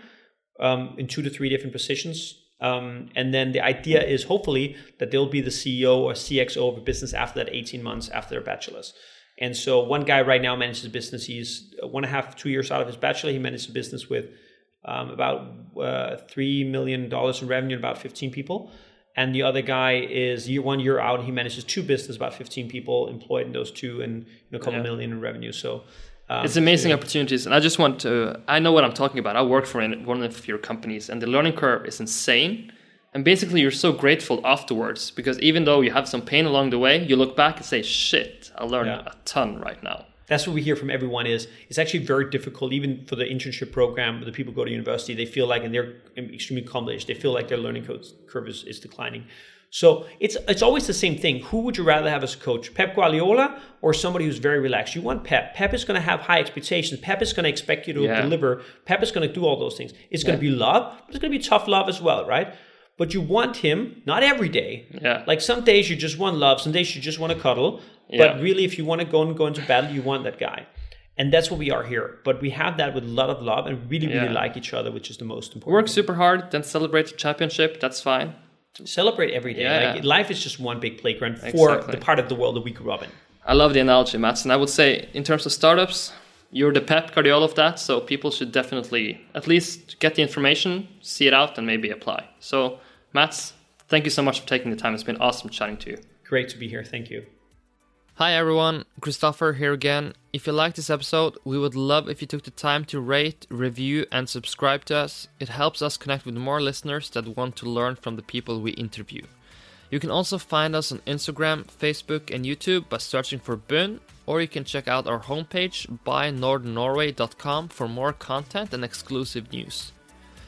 um, in two to three different positions. Um, and then the idea is hopefully that they'll be the CEO or CXO of a business after that 18 months after their bachelor's. And so one guy right now manages a business. He's one and a half, two years out of his bachelor. He manages a business with um, about uh, three million dollars in revenue, and about 15 people. And the other guy is year one year out. He manages two businesses, about 15 people employed in those two, and you know, a couple yeah. million in revenue. So. Um, it's amazing so, opportunities, and I just want to. I know what I'm talking about. I work for one of your companies, and the learning curve is insane. And basically, you're so grateful afterwards because even though you have some pain along the way, you look back and say, "Shit, I learned yeah. a ton right now." That's what we hear from everyone is it's actually very difficult even for the internship program the people go to university they feel like and they're extremely accomplished they feel like their learning curve is, is declining so it's it's always the same thing who would you rather have as a coach pep guardiola or somebody who's very relaxed you want pep pep is going to have high expectations pep is going to expect you to yeah. deliver pep is going to do all those things it's yeah. going to be love but it's going to be tough love as well right but you want him not every day. Yeah. Like some days you just want love, some days you just want to cuddle. Yeah. But really, if you want to go and go into battle, you want that guy. And that's what we are here. But we have that with a lot of love and really, really yeah. like each other, which is the most important. Work super hard, then celebrate the championship. That's fine. Celebrate every day. Yeah. Like, life is just one big playground for exactly. the part of the world that we grew up in. I love the analogy, Mads. And I would say, in terms of startups, you're the Pep Guardiola of that. So people should definitely at least get the information, see it out, and maybe apply. So Mads, thank you so much for taking the time. It's been awesome chatting to you. Great to be here. Thank you. Hi everyone, Christopher here again. If you liked this episode, we would love if you took the time to rate, review, and subscribe to us. It helps us connect with more listeners that want to learn from the people we interview. You can also find us on Instagram, Facebook, and YouTube by searching for Bun, or you can check out our homepage bynorthernnorway.com for more content and exclusive news.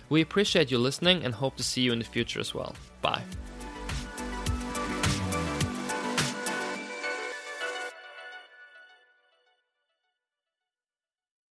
We appreciate you listening and hope to see you in the future as well. Bye.